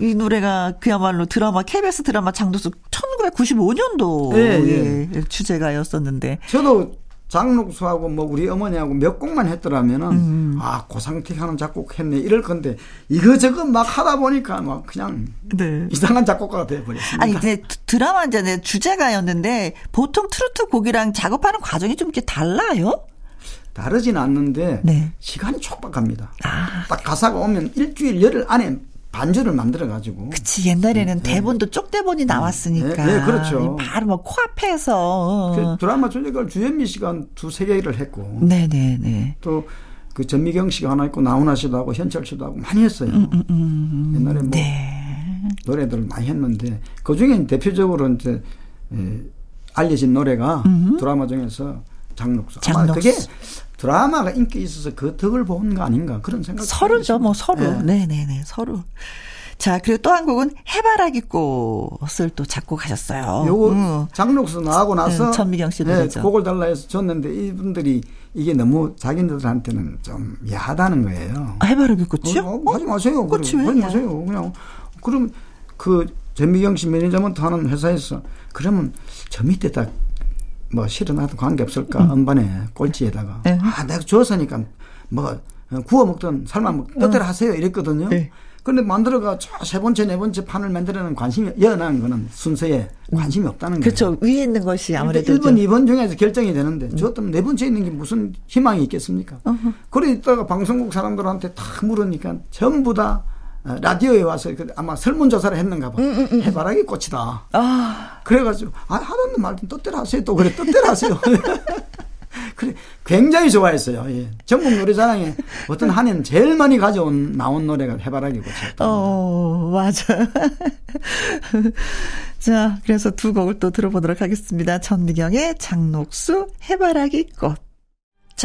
이 노래가 그야말로 드라마, KBS 드라마 장녹수 1995년도 네, 네. 주제가였었는데. 저도 장록수하고 뭐 우리 어머니하고 몇 곡만 했더라면은 음. 아 고상택 하는 작곡했네 이럴 건데 이거저거 막 하다 보니까 막 그냥 네. 이상한 작곡가가 돼버렸습니다. 아니 근데 드라마 이제 주제가였는데 보통 트로트 곡이랑 작업하는 과정이 좀 이렇게 달라요? 다르진 않는데 네. 시간이 촉박합니다. 아. 딱 가사가 오면 일주일 열흘 안에 반주를 만들어 가지고. 그치 옛날에는 네. 대본도 쪽대본이 나왔으니까. 네, 네 그렇죠. 바로 뭐 코앞에서. 그 드라마 조직을 주현미 씨가 한 두세 개를 했고. 네네네. 네. 또 그 전미경 씨가 하나 있고 나훈아 씨도 하고 현철 씨도 하고 많이 했어요. 음, 음, 음. 옛날에 뭐 네. 노래들 많이 했는데 그 중에 대표적으로 이제 예, 알려진 노래가 음. 드라마 중에서 장록수. 장록수. 그게 드라마가 인기 있어서 그 덕을 본 거 아닌가 그런 생각. 서로죠, 뭐 서로. 네, 네, 네, 서로. 자, 그리고 또 한 곡은 해바라기 꽃을 또 작곡하셨어요. 요거 음. 장록수 나하고 나서 음, 전미경 씨도 네, 곡을 달라 해서 줬는데 이분들이 이게 너무 자기들한테는 좀 야하다는 거예요. 아, 해바라기 꽃이요? 어, 어, 하지 마세요. 꽃이 왜? 하지 마세요. 그냥 그럼 그 전미경 씨 매니저먼트 하는 회사에서 그러면 저 밑에 딱 뭐 실어놔도 관계 없을까 음. 음반에 꼴찌에다가 네. 아 내가 줬으니까 뭐 구워 먹든 삶아 먹든 뜻대로 어. 하세요 이랬거든요. 네. 그런데 만들어가 세 번째 네 번째 판을 만들어는 관심이 여어난 거는 순서에 관심이 없다는 거예요. 그렇죠. 위에 있는 것이 아무래도 1번, 2번 중에서 결정이 되는데 음. 저었면 네 번째 있는 게 무슨 희망이 있겠습니까? 어허. 그래 있다가 방송국 사람들한테 다 물으니까 전부 다 어, 라디오에 와서 그 아마 설문조사를 했는가 봐. 음, 음, 음. 해바라기 꽃이다. 아. 그래가지고, 아, 하던 말든 뜻대로 하세요. 또 그래, 뜻대로 하세요. [laughs] 그래, 굉장히 좋아했어요. 예. 전국 노래자랑에 어떤 한 해는 제일 많이 가져온, 나온 노래가 해바라기 꽃이었다. 어, 맞아. [laughs] 자, 그래서 두 곡을 또 들어보도록 하겠습니다. 전미경의 장녹수 해바라기 꽃.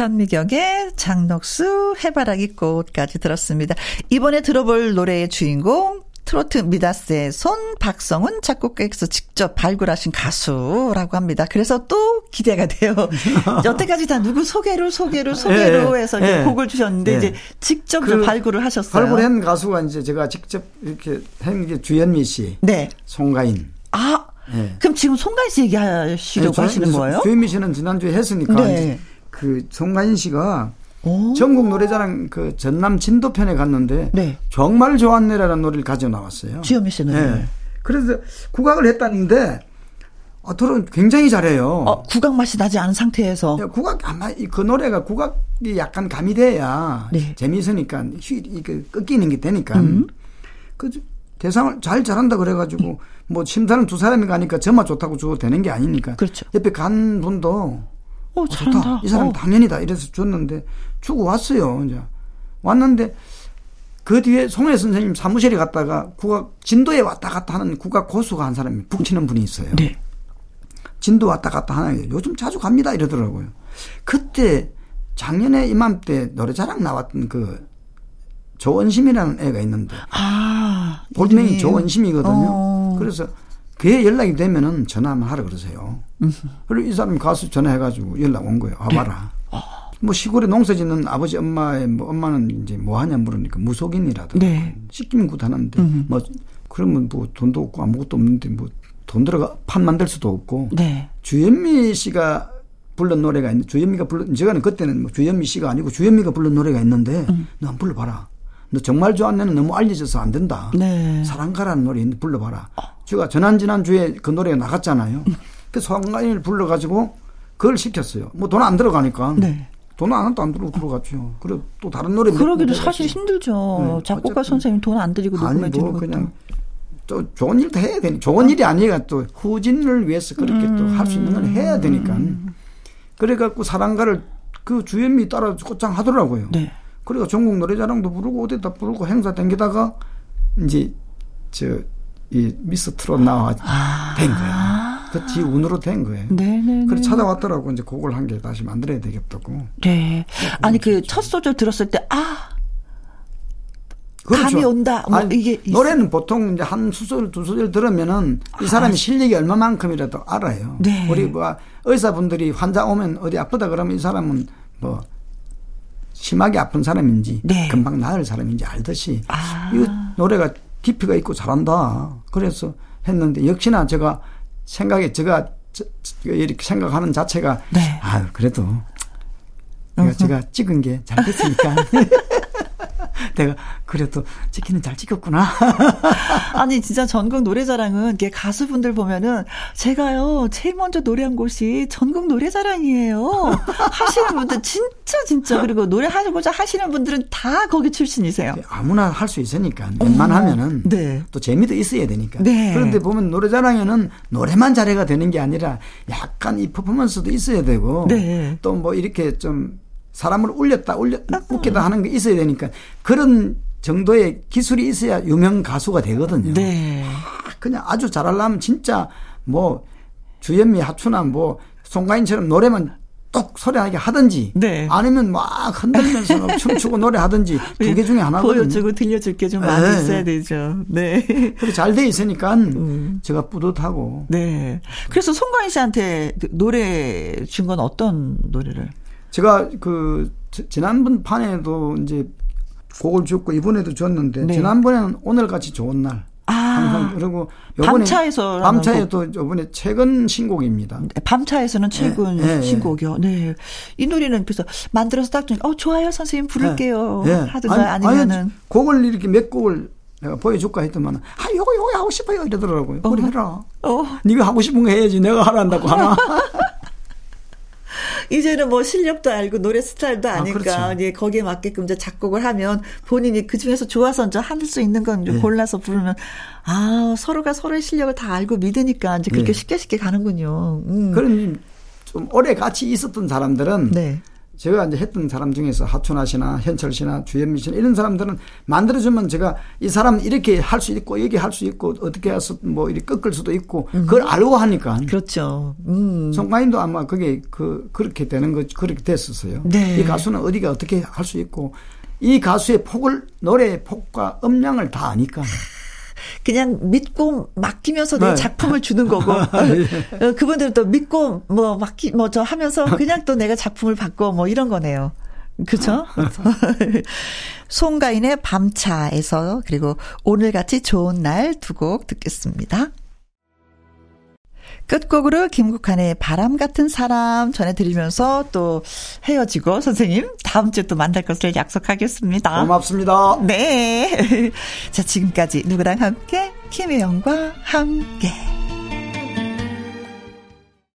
전미경의 장녹수 해바라기 꽃까지 들었습니다. 이번에 들어볼 노래의 주인공 트로트 미다스의 손 박성훈 작곡가께서 직접 발굴하신 가수라고 합니다. 그래서 또 기대가 돼요. [laughs] 여태까지 다 누구 소개를 소개로 네, 해서 네, 곡을 주셨는데 네. 이제 직접 그 발굴을 하셨어요. 발굴한 가수가 이제 제가 직접 이렇게 한 게 주현미 씨, 네. 송가인. 아, 네. 그럼 지금 송가인 씨 얘기하시려고 네, 하시는 거예요? 주현미 씨는 지난주에 했으니까 네. 그 송가인 씨가 오. 전국 노래자랑 그 전남 진도편에 갔는데 네. 정말 좋았네라는 노래를 가져 나왔어요. 주현미 씨는. 네. 그래서 국악을 했다는데 아, 들은 굉장히 잘해요. 어, 국악 맛이 나지 않은 상태에서. 네, 국악 아마 그 노래가 국악이 약간 가미돼야 네. 재미있으니까 휘 이게 꺾이는 게 되니까 음. 그 대상을 잘 잘한다 그래가지고 음. 뭐 심사는 두 사람이 가니까 저만 좋다고 줘도 되는 게 아니니까. 그렇죠. 옆에 간 분도 어, 어 좋다. 이 사람 어. 당연이다. 이래서 줬는데 주고 왔어요. 이제 왔는데 그 뒤에 송혜 선생님 사무실에 갔다가 국악 진도에 왔다 갔다 하는 국악 고수가 한 사람이 북치는 분이 있어요. 네. 진도 왔다 갔다 하는 요즘 자주 갑니다 이러더라고요. 그때 작년에 이맘때 노래자랑 나왔던 그 조원심이라는 애가 있는데 아, 볼명이 조원심이거든요. 어. 그래서 그에 연락이 되면은 전화 한번 하라 그러세요. 그리고 이 사람이 가서 전화해가지고 연락 온 거예요. 와봐라. 네. 뭐 시골에 농사 짓는 아버지 엄마의 뭐 엄마는 이제 뭐 하냐 물으니까 무속인이라도 네. 시키면 굿 하는데 뭐 그러면 뭐 돈도 없고 아무것도 없는데 뭐 돈 들어가 판 만들 수도 없고 네. 주현미 씨가 불른 노래가 있는 주현미가 불른 제가는 그때는 뭐 주현미 씨가 아니고 주현미가 불른 노래가 있는데 음. 너한 불러봐라. 너 정말 좋아하는 너무 알려져서 안 된다. 네. 사랑가라는 노래 불러봐라. 어. 제가 지난 지난 주에 그 노래가 나갔잖아요. 음. 그 소강간을 불러가지고 그걸 시켰어요. 뭐 돈 안 들어가니까. 네. 돈안 한도 안 들고 들어갔죠. 그리고 또 다른 노래 그러기도 사실 힘들죠. 네. 작곡가 선생님 돈 안 들이고 녹음해 주는 뭐 그냥 또 좋은 일도 해야 되니 좋은 일이 아니라 또 후진을 위해서 그렇게 음. 또할 수 있는 걸 해야 되니까. 그래갖고 사랑가를 그 주연미 따라 꽃장 하더라고요. 네. 그러니까 전국 노래자랑도 부르고 어디다 부르고 행사 댕기다가 이제 저 이 미스 트롯 나와 아. 된 거야. 그지 운으로 된 거예요. 네네. 그래서 찾아왔더라고 이제 곡을 한 개 다시 만들어야 되겠다고. 네. 아니 그 첫 소절 들었을 때 아. 그렇죠. 감이 온다. 뭐 아니, 이게 노래는 보통 이제 한 수절 두 소절 들으면은 이 사람이 아. 실력이 얼마만큼이라도 알아요. 네. 우리 뭐 의사분들이 환자 오면 어디 아프다 그러면 이 사람은 뭐 심하게 아픈 사람인지 네. 금방 나을 사람인지 알듯이 아. 이 노래가 깊이가 있고 잘한다. 그래서 했는데 역시나 제가 생각에 제가 이렇게 생각하는 자체가 네. 아 그래도 내가 제가 찍은 게 잘 됐으니까 [laughs] 내가 그래도 찍기는 잘 찍었구나. [laughs] 아니 진짜 전국 노래자랑은 이게 가수분들 보면은 제가요 제일 먼저 노래한 곳이 전국 노래자랑이에요. 하시는 분들 진짜 진짜 그리고 노래 하고자 하시는 분들은 다 거기 출신이세요. 아무나 할 수 있으니까 웬만하면은 네. 또 재미도 있어야 되니까. 네. 그런데 보면 노래자랑에는 노래만 잘해가 되는 게 아니라 약간 이 퍼포먼스도 있어야 되고 네. 또뭐 이렇게 좀 사람을 울렸다, 울렸, 웃기다 하는 게 있어야 되니까 그런 정도의 기술이 있어야 유명 가수가 되거든요. 네. 그냥 아주 잘하려면 진짜 뭐 주현미, 하춘아, 뭐 송가인처럼 노래만 똑 소리나게 하든지 네. 아니면 막 흔들면서 [laughs] 춤추고 노래하든지 두 개 중에 하나거든요. 보여주고 들려줄 게 좀 많이 네. 있어야 되죠. 네. 그리고 잘돼 있으니까 음. 제가 뿌듯하고. 네. 그래서 송가인 씨한테 그 노래 준 건 어떤 노래를? 제가 그 지난번 판에도 이제 곡을 줬고 이번에도 줬는데 네. 지난번에는 오늘 같이 좋은 날. 아, 항상 그리고 요번에 밤차에서 밤차에도 이번에 최근 신곡입니다. 네, 밤차에서는 최근 네, 네, 신곡이요. 네. 이 노래는 그래서 만들어서 딱 어, 좋아요, 선생님 부를게요. 네, 네. 하든가 아니, 아니면은 아니, 곡을 이렇게 몇 곡을 내가 보여줄까 했더만 아 요거 요거 하고 싶어요 이러더라고요. 어. 그래 해라. 어. 네가 하고 싶은 거 해야지 내가 하란다고 하나. [laughs] 이제는 뭐 실력도 알고 노래 스타일도 아, 아니까 아, 그렇죠. 거기에 맞게끔 이제 작곡을 하면 본인이 그 중에서 좋아서 이제 할 수 있는 건 네. 골라서 부르면 아 서로가 서로의 실력을 다 알고 믿으니까 이제 그렇게 네. 쉽게 쉽게 가는군요. 음. 그런 좀 오래 같이 있었던 사람들은 네. 제가 이제 했던 사람 중에서 하춘아 씨나 현철 씨나 주현미 씨나 이런 사람들은 만들어주면 제가 이 사람 이렇게 할 수 있고 여기 할수 있고 어떻게 해서 뭐 이렇게 꺾을 수도 있고 음. 그걸 알고 하니까. 그렇죠. 음. 송가인도 아마 그게 그 그렇게 되는 거 그렇게 됐었어요. 네. 이 가수는 어디가 어떻게 할 수 있고 이 가수의 폭을 노래의 폭과 음량을 다 아니까. 그냥 믿고 맡기면서 내 네. 작품을 주는 거고 [laughs] 예. 어, 그분들은 또 믿고 뭐 맡기 뭐 저 하면서 [laughs] 그냥 또 내가 작품을 받고 뭐 이런 거네요. 그죠? [laughs] 송가인의 밤차에서 그리고 오늘같이 좋은 날 두 곡 듣겠습니다. 끝곡으로 김국환의 바람 같은 사람 전해드리면서 또 헤어지고 선생님 다음 주에 또 만날 것을 약속하겠습니다. 고맙습니다. 네. [laughs] 자, 지금까지 누구랑 함께 김혜영과 함께.